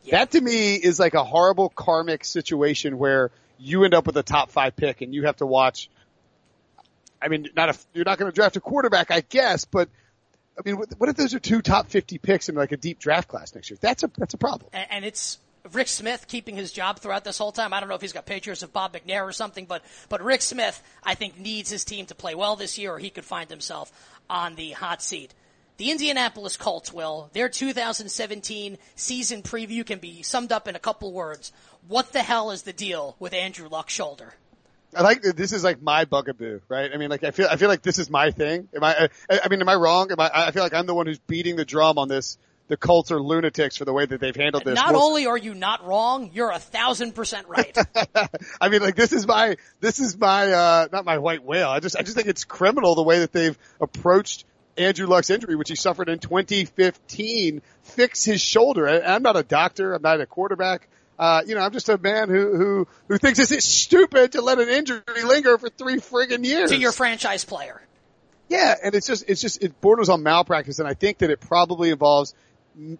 Yeah. That to me is like a horrible karmic situation where you end up with a top five pick and you have to watch. I mean, not a, you're not going to draft a quarterback, I guess, but I mean, what if those are two top 50 picks in like a deep draft class next year? That's a, that's a problem. And, and it's, Rick Smith keeping his job throughout this whole time. I don't know if he's got pictures of Bob McNair or something, but but Rick Smith, I think, needs his team to play well this year, or he could find himself on the hot seat. The Indianapolis Colts will. Their 2017 season preview can be summed up in a couple words. What the hell is the deal with Andrew Luck's shoulder? I like this is like my bugaboo, right? I mean, like I feel I feel like this is my thing. Am I? I mean, am I wrong? Am I? I feel like I'm the one who's beating the drum on this the Colts are lunatics for the way that they've handled this. Not well, only are you not wrong, you're a thousand percent right. I mean, like this is my, this is my, uh, not my white whale. I just, I just think it's criminal the way that they've approached Andrew Luck's injury, which he suffered in 2015, fix his shoulder. I, I'm not a doctor. I'm not a quarterback. Uh, you know, I'm just a man who, who, who thinks it's stupid to let an injury linger for three friggin' years. To your franchise player. Yeah, and it's just, it's just, it borders on malpractice, and I think that it probably involves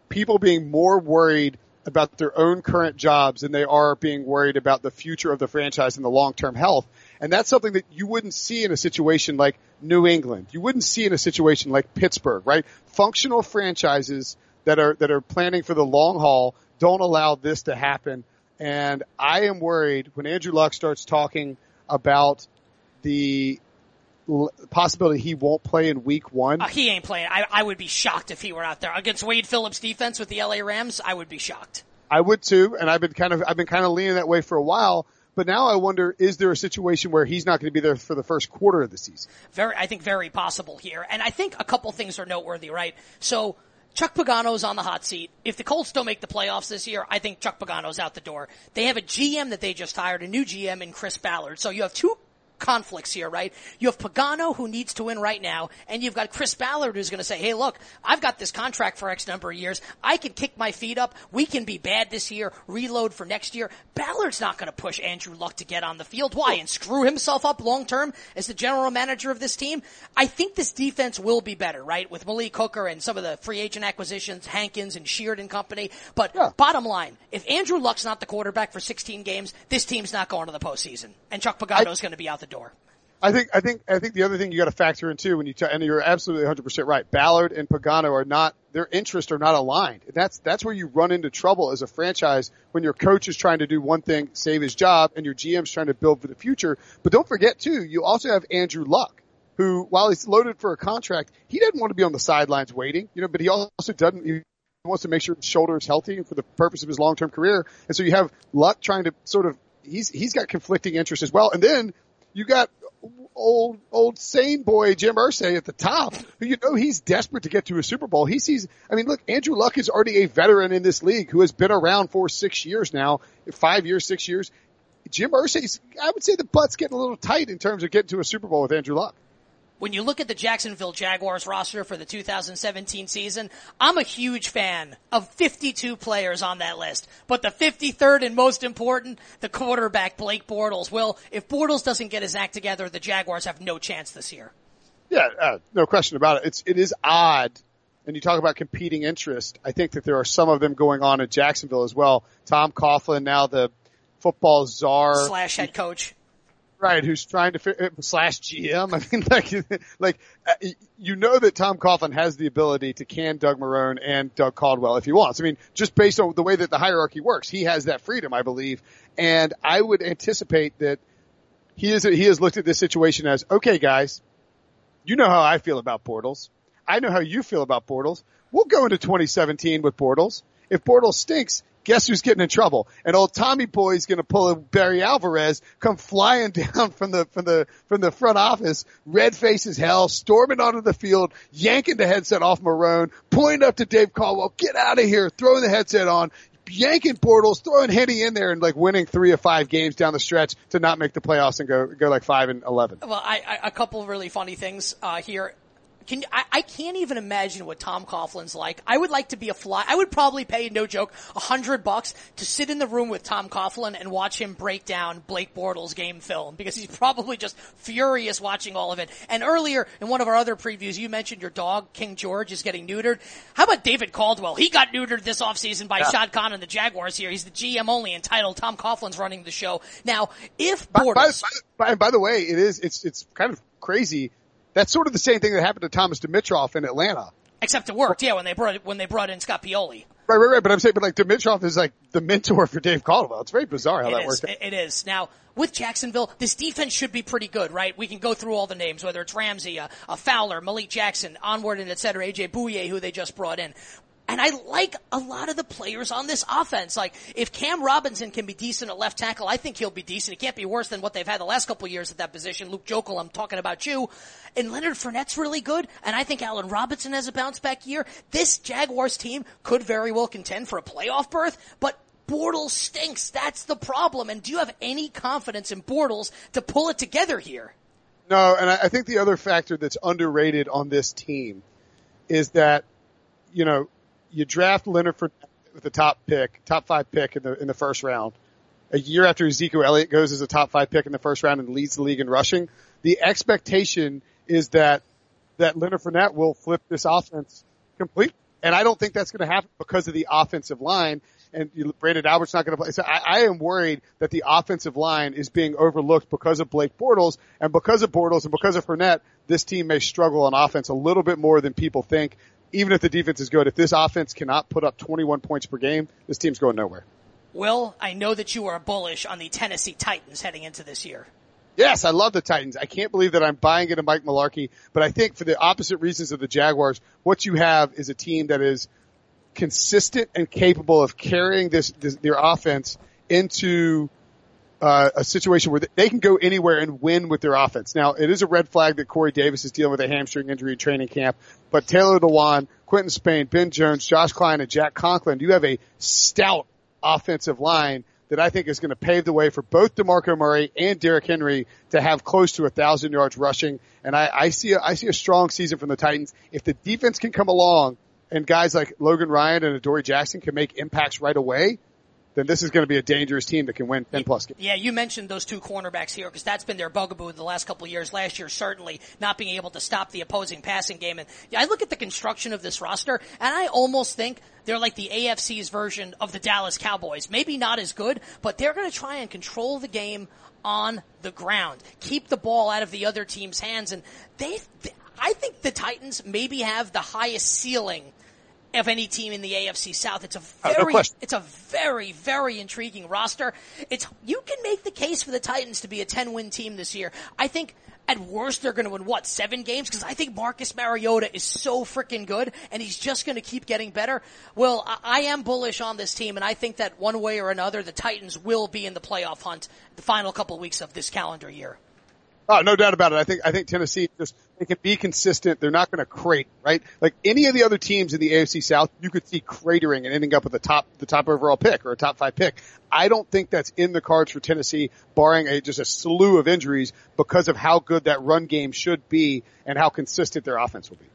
people being more worried about their own current jobs than they are being worried about the future of the franchise and the long-term health. And that's something that you wouldn't see in a situation like New England. You wouldn't see in a situation like Pittsburgh, right? Functional franchises that are, that are planning for the long haul don't allow this to happen. And I am worried when Andrew Luck starts talking about the possibility he won't play in week one? Uh, he ain't playing. I, I would be shocked if he were out there against Wade Phillips defense with the LA Rams. I would be shocked. I would too, and I've been kind of I've been kind of leaning that way for a while. But now I wonder, is there a situation where he's not going to be there for the first quarter of the season? Very, I think very possible here. And I think a couple things are noteworthy, right? So, Chuck Pagano's on the hot seat. If the Colts don't make the playoffs this year, I think Chuck Pagano's out the door. They have a GM that they just hired, a new GM in Chris Ballard. So you have two conflicts here, right? You have Pagano who needs to win right now, and you've got Chris Ballard who's going to say, hey, look, I've got this contract for X number of years. I can kick my feet up. We can be bad this year, reload for next year. Ballard's not going to push Andrew Luck to get on the field. Why? And screw himself up long term as the general manager of this team? I think this defense will be better, right? With Malik Hooker and some of the free agent acquisitions, Hankins and Sheard and company. But yeah. bottom line, if Andrew Luck's not the quarterback for 16 games, this team's not going to the postseason. And Chuck Pagano's going to be out the the door. I think, I think, I think the other thing you got to factor in too when you, t- and you're absolutely 100% right. Ballard and Pagano are not, their interests are not aligned. That's, that's where you run into trouble as a franchise when your coach is trying to do one thing, save his job, and your GM's trying to build for the future. But don't forget too, you also have Andrew Luck, who, while he's loaded for a contract, he doesn't want to be on the sidelines waiting, you know, but he also doesn't, he wants to make sure his shoulder is healthy for the purpose of his long-term career. And so you have Luck trying to sort of, he's, he's got conflicting interests as well. And then you got old old sane boy Jim Irsay at the top, you know he's desperate to get to a Super Bowl. He sees. I mean, look, Andrew Luck is already a veteran in this league who has been around for six years now, five years, six years. Jim Irsay's. I would say the butt's getting a little tight in terms of getting to a Super Bowl with Andrew Luck. When you look at the Jacksonville Jaguars roster for the 2017 season, I'm a huge fan of 52 players on that list. But the 53rd and most important, the quarterback Blake Bortles. Well, if Bortles doesn't get his act together, the Jaguars have no chance this year. Yeah, uh, no question about it. It's it is odd. And you talk about competing interest. I think that there are some of them going on in Jacksonville as well. Tom Coughlin, now the football czar slash head coach. Right, who's trying to slash GM? I mean, like, like uh, you know that Tom Coughlin has the ability to can Doug Marrone and Doug Caldwell if he wants. I mean, just based on the way that the hierarchy works, he has that freedom, I believe. And I would anticipate that he is he has looked at this situation as okay, guys, you know how I feel about Bortles. I know how you feel about Bortles. We'll go into 2017 with Bortles. If Bortles stinks, guess who's getting in trouble? And old Tommy Boy's going to pull a Barry Alvarez, come flying down from the from the from the front office, red face as hell, storming onto the field, yanking the headset off Marrone, pointing up to Dave Caldwell, get out of here, throwing the headset on. Yanking Bortles, throwing Henne in there and like winning three or five games down the stretch to not make the playoffs and go go like five and eleven. Well, I, I a couple of really funny things uh, here can I, I can't even imagine what Tom Coughlin's like. I would like to be a fly. I would probably pay, no joke, a hundred bucks to sit in the room with Tom Coughlin and watch him break down Blake Bortles game film because he's probably just furious watching all of it. And earlier in one of our other previews, you mentioned your dog, King George, is getting neutered. How about David Caldwell? He got neutered this offseason by yeah. Shad Khan and the Jaguars here. He's the GM only entitled. Tom Coughlin's running the show. Now, if Bortles. By, by, by, by the way, it is, it's, it's kind of crazy that's sort of the same thing that happened to Thomas Dimitroff in Atlanta. Except it worked, yeah, when they brought when they brought in Scott Pioli. Right, right, right. But I'm saying, but like Dimitroff is like the mentor for Dave Caldwell. It's very bizarre how it that is. worked. It is. Now, with Jacksonville, this defense should be pretty good, right? We can go through all the names, whether it's Ramsey, a, uh, Fowler, Malik Jackson, onward and et cetera, AJ Bouye, who they just brought in. And I like a lot of the players on this offense. Like, if Cam Robinson can be decent at left tackle, I think he'll be decent. It can't be worse than what they've had the last couple years at that position. Luke Joeckel, I'm talking about you. And Leonard Fournette's really good. And I think Allen Robinson has a bounce back year. This Jaguars team could very well contend for a playoff berth, but Bortles stinks. That's the problem. And do you have any confidence in Bortles to pull it together here? No, and I think the other factor that's underrated on this team is that, you know, you draft Leonard for with the top pick, top five pick in the in the first round. A year after Ezekiel Elliott goes as a top five pick in the first round and leads the league in rushing, the expectation is that that Leonard Fournette will flip this offense complete. And I don't think that's going to happen because of the offensive line. And Branden Albert's not going to play. So I, I am worried that the offensive line is being overlooked because of Blake Bortles and because of Bortles and because of Fournette. This team may struggle on offense a little bit more than people think even if the defense is good, if this offense cannot put up 21 points per game, this team's going nowhere. Will, I know that you are bullish on the Tennessee Titans heading into this year. Yes, I love the Titans. I can't believe that I'm buying into Mike Mularkey, but I think for the opposite reasons of the Jaguars, what you have is a team that is consistent and capable of carrying this, this their offense into uh, a situation where they can go anywhere and win with their offense. Now, it is a red flag that Corey Davis is dealing with a hamstring injury in training camp, but Taylor Lewan, Quinton Spain, Ben Jones, Josh Kline, and Jack Conklin, you have a stout offensive line that I think is going to pave the way for both DeMarco Murray and Derrick Henry to have close to a thousand yards rushing. And I, I see a, I see a strong season from the Titans. If the defense can come along and guys like Logan Ryan and Adoree Jackson can make impacts right away, then this is going to be a dangerous team that can win 10 plus games. Yeah, you mentioned those two cornerbacks here because that's been their bugaboo the last couple of years. Last year, certainly not being able to stop the opposing passing game. And I look at the construction of this roster and I almost think they're like the AFC's version of the Dallas Cowboys. Maybe not as good, but they're going to try and control the game on the ground, keep the ball out of the other team's hands. And they, I think the Titans maybe have the highest ceiling of any team in the AFC South. It's a very, oh, no it's a very, very intriguing roster. It's, you can make the case for the Titans to be a 10 win team this year. I think at worst they're going to win what, seven games? Cause I think Marcus Mariota is so freaking good and he's just going to keep getting better. Well, I, I am bullish on this team and I think that one way or another the Titans will be in the playoff hunt the final couple weeks of this calendar year. Oh, no doubt about it. I think I think Tennessee just they can be consistent. They're not going to crate, right? Like any of the other teams in the AFC South, you could see cratering and ending up with the top the top overall pick or a top five pick. I don't think that's in the cards for Tennessee, barring a just a slew of injuries because of how good that run game should be and how consistent their offense will be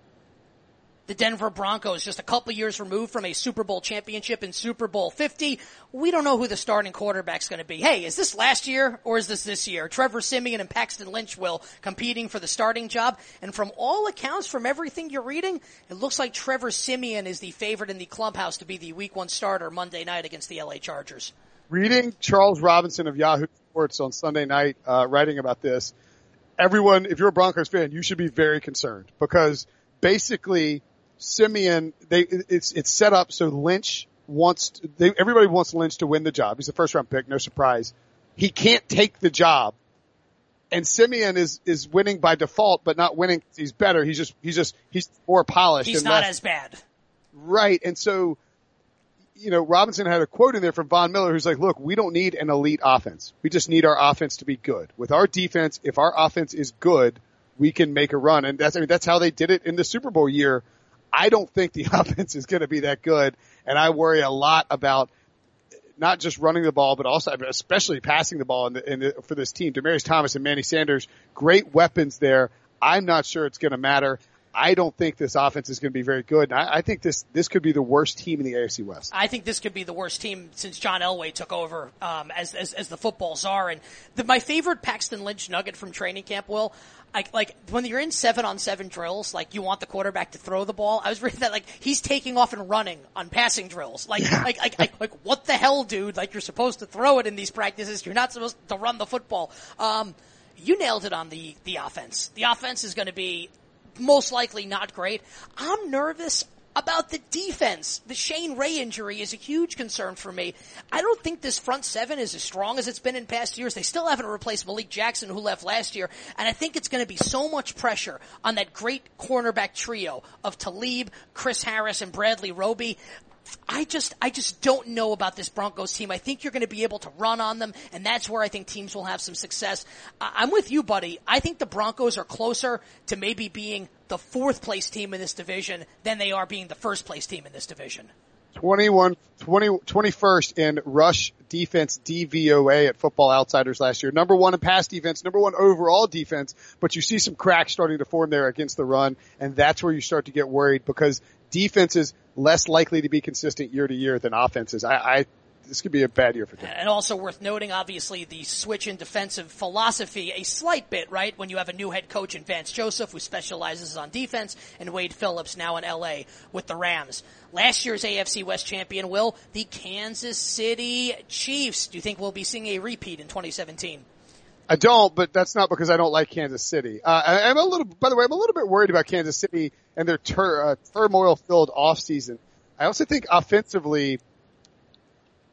the Denver Broncos just a couple years removed from a Super Bowl championship in Super Bowl 50. We don't know who the starting quarterback's going to be. Hey, is this last year or is this this year? Trevor Siemian and Paxton Lynch will competing for the starting job. And from all accounts, from everything you're reading, it looks like Trevor Siemian is the favorite in the clubhouse to be the week one starter Monday night against the LA Chargers. Reading Charles Robinson of Yahoo Sports on Sunday night, uh, writing about this, everyone, if you're a Broncos fan, you should be very concerned because basically Siemian, they it's it's set up so Lynch wants to, they, everybody wants Lynch to win the job. He's a first round pick, no surprise. He can't take the job, and Siemian is is winning by default, but not winning. He's better. He's just he's just he's more polished. He's not less, as bad. Right, and so you know Robinson had a quote in there from Von Miller who's like, "Look, we don't need an elite offense. We just need our offense to be good. With our defense, if our offense is good." We can make a run, and that's I mean that's how they did it in the Super Bowl year I don't think the offense is going to be that good, and I worry a lot about not just running the ball, but also especially passing the ball in the, in the, for this team. Demaryius Thomas and Manny Sanders, great weapons there. I'm not sure it's going to matter. I don't think this offense is going to be very good. And I, I, think this this could be the worst team in the AFC West. I think this could be the worst team since John Elway took over um, as, as, as the football czar. And the, my favorite Paxton Lynch nugget from training camp, Will, I, like when you're in seven on seven drills, like you want the quarterback to throw the ball. I was reading that like he's taking off and running on passing drills. Like, yeah. like, like, like, like, what the hell, dude? Like you're supposed to throw it in these practices. You're not supposed to run the football. Um, you nailed it on the the offense. The offense is going to be most likely not great. I'm nervous about the defense. The Shane Ray injury is a huge concern for me. I don't think this front seven is as strong as it's been in past years. They still haven't replaced Malik Jackson who left last year. And I think it's going to be so much pressure on that great cornerback trio of Talib, Chris Harris, and Bradley Roby. I just, I just don't know about this Broncos team. I think you're going to be able to run on them, and that's where I think teams will have some success. I'm with you, buddy. I think the Broncos are closer to maybe being the fourth place team in this division than they are being the first place team in this division. 21, 20, 21st in rush defense DVOA at Football Outsiders last year. Number one in pass defense, number one overall defense, but you see some cracks starting to form there against the run, and that's where you start to get worried because defenses less likely to be consistent year to year than offenses. I, I this could be a bad year for them. And also worth noting, obviously, the switch in defensive philosophy a slight bit, right? When you have a new head coach in Vance Joseph who specializes on defense and Wade Phillips now in LA with the Rams. Last year's AFC West champion will the Kansas City Chiefs. Do you think we'll be seeing a repeat in 2017? I don't, but that's not because I don't like Kansas City. Uh, I, am a little, by the way, I'm a little bit worried about Kansas City and their tur- uh, turmoil-filled offseason. I also think offensively,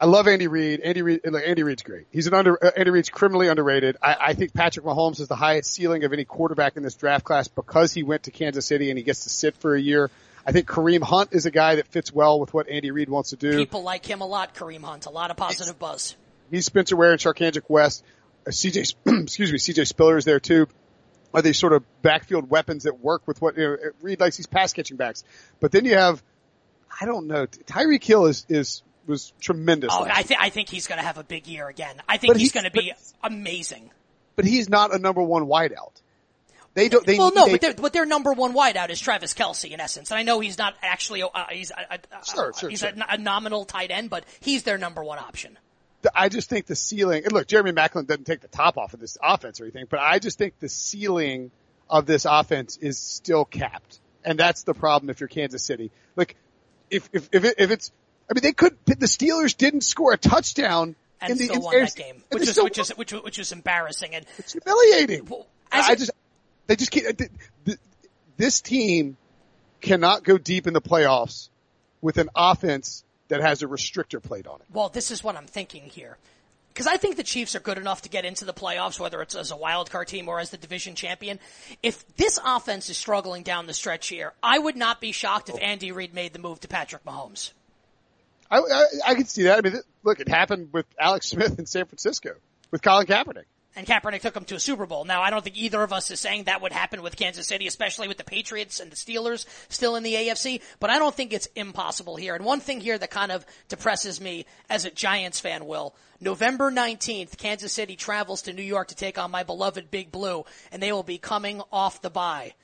I love Andy Reid. Andy Reid, like Andy Reid's great. He's an under, uh, Andy Reid's criminally underrated. I, I think Patrick Mahomes is the highest ceiling of any quarterback in this draft class because he went to Kansas City and he gets to sit for a year. I think Kareem Hunt is a guy that fits well with what Andy Reid wants to do. People like him a lot, Kareem Hunt. A lot of positive buzz. He's Spencer Ware and Charcandrick West. Uh, CJ, excuse me, CJ Spiller is there too. Are these sort of backfield weapons that work with what, you know, Reid likes these pass catching backs. But then you have, I don't know, Tyreek Hill is, is, was tremendous. Oh, I think, I think he's gonna have a big year again. I think he's, he's, gonna be but, amazing. But he's not a number one wideout. They don't. They, well, no, they, but, but their number one wideout is Travis Kelce in essence, and I know he's not actually uh, he's a, a, sure, sure, he's sure. A, a, nominal tight end, but he's their number one option. I just think the ceiling, and look, Jeremy Maclin doesn't take the top off of this offense or anything, but I just think the ceiling of this offense is still capped. And that's the problem if you're Kansas City. Like, if, if, if, it, if it's, I mean, they could, the Steelers didn't score a touchdown and in the, still in, won that game, which is, which is, which, which is embarrassing and it's humiliating. Well, I just, they just can't, this team cannot go deep in the playoffs with an offense that has a restrictor plate on it. Well, this is what I'm thinking here. Because I think the Chiefs are good enough to get into the playoffs, whether it's as a wild card team or as the division champion. If this offense is struggling down the stretch here, I would not be shocked if oh. Andy Reid made the move to Patrick Mahomes. I, I, I can see that. I mean, look, it happened with Alex Smith in San Francisco with Colin Kaepernick. And Kaepernick took them to a Super Bowl. Now, I don't think either of us is saying that would happen with Kansas City, especially with the Patriots and the Steelers still in the AFC, but I don't think it's impossible here. And one thing here that kind of depresses me as a Giants fan, Will, November 19th, Kansas City travels to New York to take on my beloved Big Blue, and they will be coming off the bye.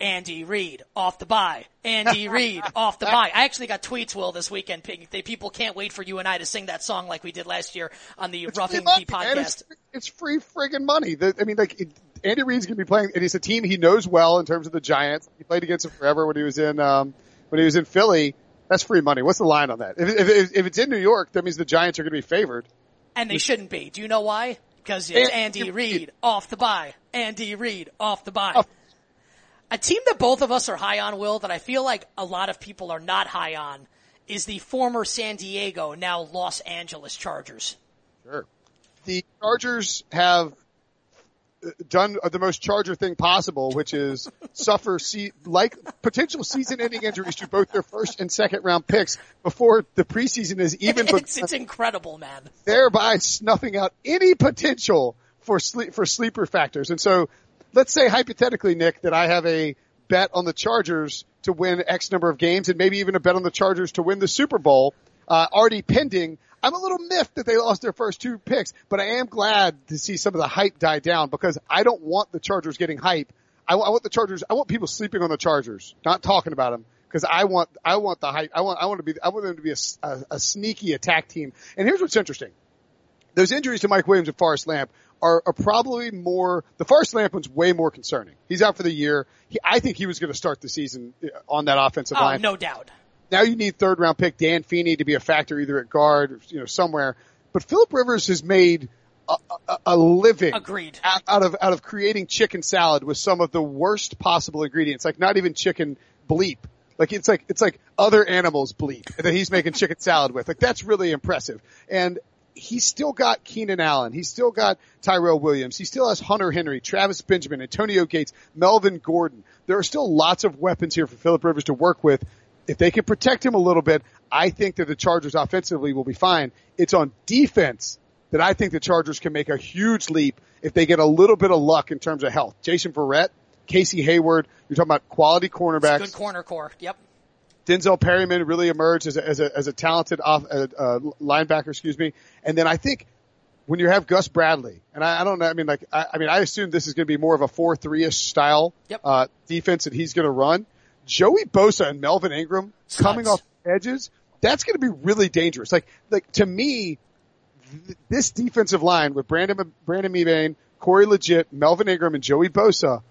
Andy Reid off the bye. Andy Reid off the bye. I actually got tweets, Will, this weekend. People can't wait for you and I to sing that song like we did last year on the it's Roughing the podcast. It's, it's, free friggin' money. The, I mean, like, it, Andy Reid's going to be playing, and he's a team he knows well in terms of the Giants. He played against them forever when he was in, um, when he was in Philly. That's free money. What's the line on that? If, if, if it's in New York, that means the Giants are going to be favored. And they shouldn't be. Do you know why? Because it's Andy, Andy Reid off the bye. Andy Reid off the bye. A team that both of us are high on, Will, that I feel like a lot of people are not high on, is the former San Diego, now Los Angeles Chargers. Sure. The Chargers have uh, done the most Charger thing possible, which is suffer see, like potential season-ending injuries to both their first and second round picks before the preseason is even. It's, it's incredible, man. Thereby snuffing out any potential for sleep for sleeper factors, and so let's say hypothetically, Nick, that I have a bet on the Chargers to win X number of games and maybe even a bet on the Chargers to win the Super Bowl, uh, already pending. I'm a little miffed that they lost their first two picks, but I am glad to see some of the hype die down because I don't want the Chargers getting hype. I, I want the Chargers, I want people sleeping on the Chargers, not talking about them because I want, I want the hype. I want, I want to be, I want them to be a, a, a sneaky attack team. And here's what's interesting. Those injuries to Mike Williams and Forrest Lamp are, are probably more, the Forrest Lamp one's way more concerning. He's out for the year. He, I think he was going to start the season uh, on that offensive oh, line. no doubt. Now you need third round pick Dan Feeney to be a factor either at guard, or, you know, somewhere. But Philip Rivers has made a, a, a living Agreed. Out, out of out of creating chicken salad with some of the worst possible ingredients, like not even chicken bleep. Like it's like it's like other animals bleep that he's making chicken salad with. Like that's really impressive. And he's still got Keenan Allen. He's still got Tyrell Williams. He still has Hunter Henry, Travis Benjamin, Antonio Gates, Melvin Gordon. There are still lots of weapons here for Philip Rivers to work with. If they can protect him a little bit, I think that the Chargers offensively will be fine. It's on defense that I think the Chargers can make a huge leap if they get a little bit of luck in terms of health. Jason Verrett, Casey Hayward, you're talking about quality cornerbacks. Good corner core. Yep. Denzel Perryman really emerged as a, as a, as a talented off, uh, uh, linebacker, excuse me. And then I think when you have Gus Bradley, and I, I don't know, I mean, like, I, I mean, I assume this is going to be more of a 4-3-ish style, yep. uh, defense that he's going to run. Joey Bosa and Melvin Ingram coming off edges, that's going to be really dangerous. Like, like to me, th- this defensive line with Brandon, Brandon Mebane, Corey Liuget, Melvin Ingram, and Joey Bosa,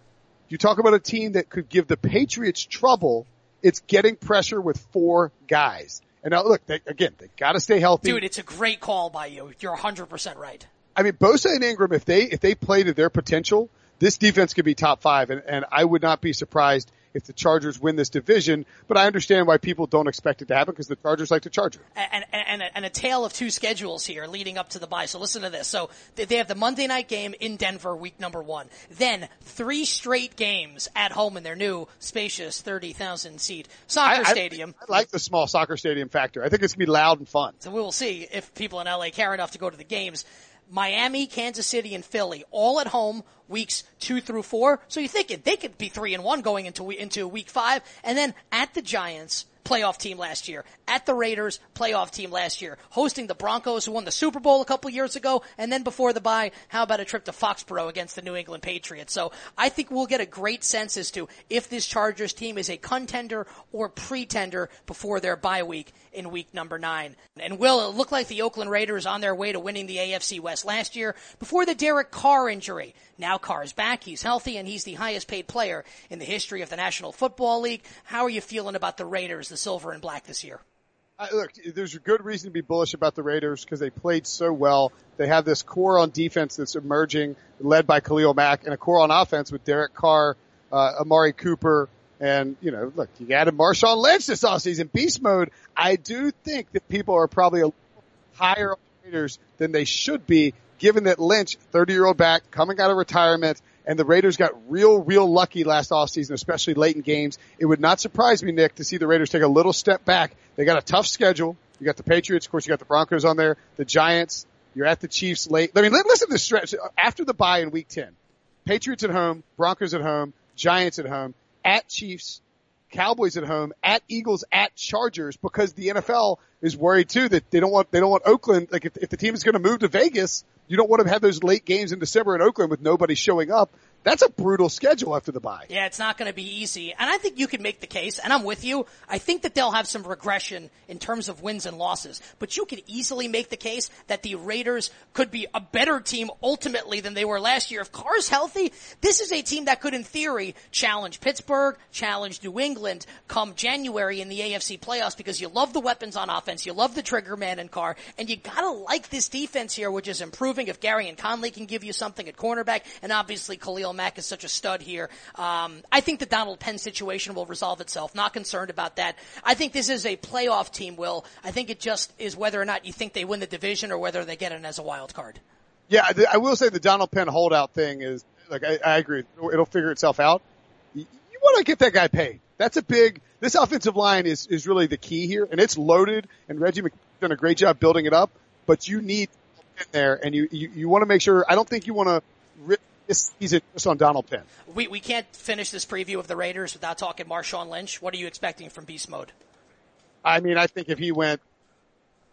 you talk about a team that could give the Patriots trouble it's getting pressure with four guys. And now look, they, again, they gotta stay healthy. Dude, it's a great call by you. You're 100% right. I mean, Bosa and Ingram, if they, if they play to their potential, this defense could be top five. And, and I would not be surprised if the Chargers win this division, but I understand why people don't expect it to happen because the Chargers like to charge. And, and, and, a, and a tale of two schedules here leading up to the bye. So listen to this. So they have the Monday night game in Denver, week number one. Then three straight games at home in their new spacious 30,000 seat soccer I, stadium. I, I like the small soccer stadium factor. I think it's going to be loud and fun. So we will see if people in LA care enough to go to the games. Miami, Kansas City, and Philly, all at home, weeks two through four. So you're thinking they could be three and one going into into week five, and then at the Giants, playoff team last year, at the Raiders, playoff team last year, hosting the Broncos who won the Super Bowl a couple years ago, and then before the bye, how about a trip to Foxborough against the New England Patriots? So I think we'll get a great sense as to if this Chargers team is a contender or pretender before their bye week in week number nine. And will it look like the Oakland Raiders on their way to winning the AFC West last year before the Derek Carr injury? Now Carr's back, he's healthy, and he's the highest paid player in the history of the National Football League. How are you feeling about the Raiders, the silver and black this year? Uh, look, there's a good reason to be bullish about the Raiders because they played so well. They have this core on defense that's emerging, led by Khalil Mack, and a core on offense with Derek Carr, uh, Amari Cooper, and, you know, look, you added Marshawn Lynch this offseason, beast mode. I do think that people are probably a little higher on Raiders than they should be, given that Lynch, 30 year old back, coming out of retirement, and the Raiders got real, real lucky last offseason, especially late in games. It would not surprise me, Nick, to see the Raiders take a little step back. They got a tough schedule. You got the Patriots, of course, you got the Broncos on there, the Giants, You're at the Chiefs late. I mean, listen to the stretch after the bye in week 10. Patriots at home, Broncos at home, Giants at home, at Chiefs, Cowboys at home, at Eagles, at Chargers, because the NFL is worried too that they don't want, they don't want Oakland, like if, if the team is going to move to Vegas, you don't want to have those late games in December in Oakland with nobody showing up. That's a brutal schedule after the bye. Yeah, it's not going to be easy. And I think you can make the case, and I'm with you. I think that they'll have some regression in terms of wins and losses, but you could easily make the case that the Raiders could be a better team ultimately than they were last year. If Carr's healthy, this is a team that could in theory challenge Pittsburgh, challenge New England come January in the AFC playoffs because you love the weapons on offense, you love the trigger man and Carr, and you gotta like this defense here, which is improving if Gareon Conley can give you something at cornerback, and obviously Khalil Mack is such a stud here. Um, I think the Donald Penn situation will resolve itself. Not concerned about that. I think this is a playoff team, Will. I think it just is whether or not you think they win the division or whether they get in as a wild card. Yeah, I will say the Donald Penn holdout thing is like I, I agree. It'll figure itself out. You, want to get that guy paid. That's a big. This offensive line is is really the key here, and it's loaded. And Reggie McKenzie done a great job building it up. But you need in there, and you you, you want to make sure. I don't think you want to rip this season just on Donald Penn. We we can't finish this preview of the Raiders without talking Marshawn Lynch. What are you expecting from Beast Mode? I mean, I think if he went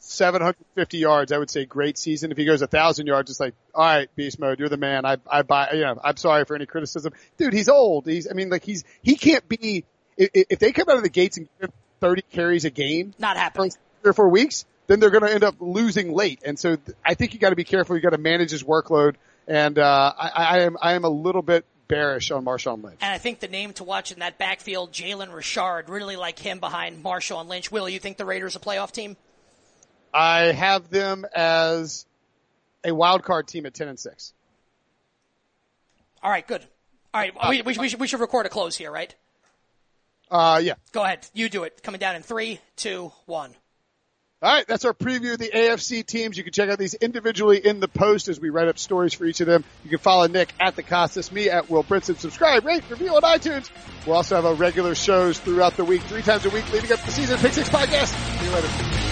750 yards, I would say great season. If he goes a thousand yards, it's like, all right, beast mode, you're the man. I, I buy, you know, I'm sorry for any criticism. Dude, he's old. He's, I mean, like he's, he can't be, if, if they come out of the gates and give 30 carries a game, not happening. Three or four weeks, then they're going to end up losing late. And so I think you got to be careful. You got to manage his workload. And, uh, I, I am, I am a little bit bearish on Marshawn Lynch. And I think the name to watch in that backfield, Jalen Richard, really like him behind Marshawn Lynch. Will you think the Raiders a playoff team? I have them as a wild card team at 10 and 6. All right, good. All right, we, we, we, should, we should record a close here, right? Uh, yeah. Go ahead. You do it. Coming down in three, two, one. All right, that's our preview of the AFC teams. You can check out these individually in the post as we write up stories for each of them. You can follow Nick at the Kostos, me at Will Brinson. Subscribe, rate, review on iTunes. We'll also have our regular shows throughout the week, three times a week leading up to the season. Pick Six Podcast. See you later.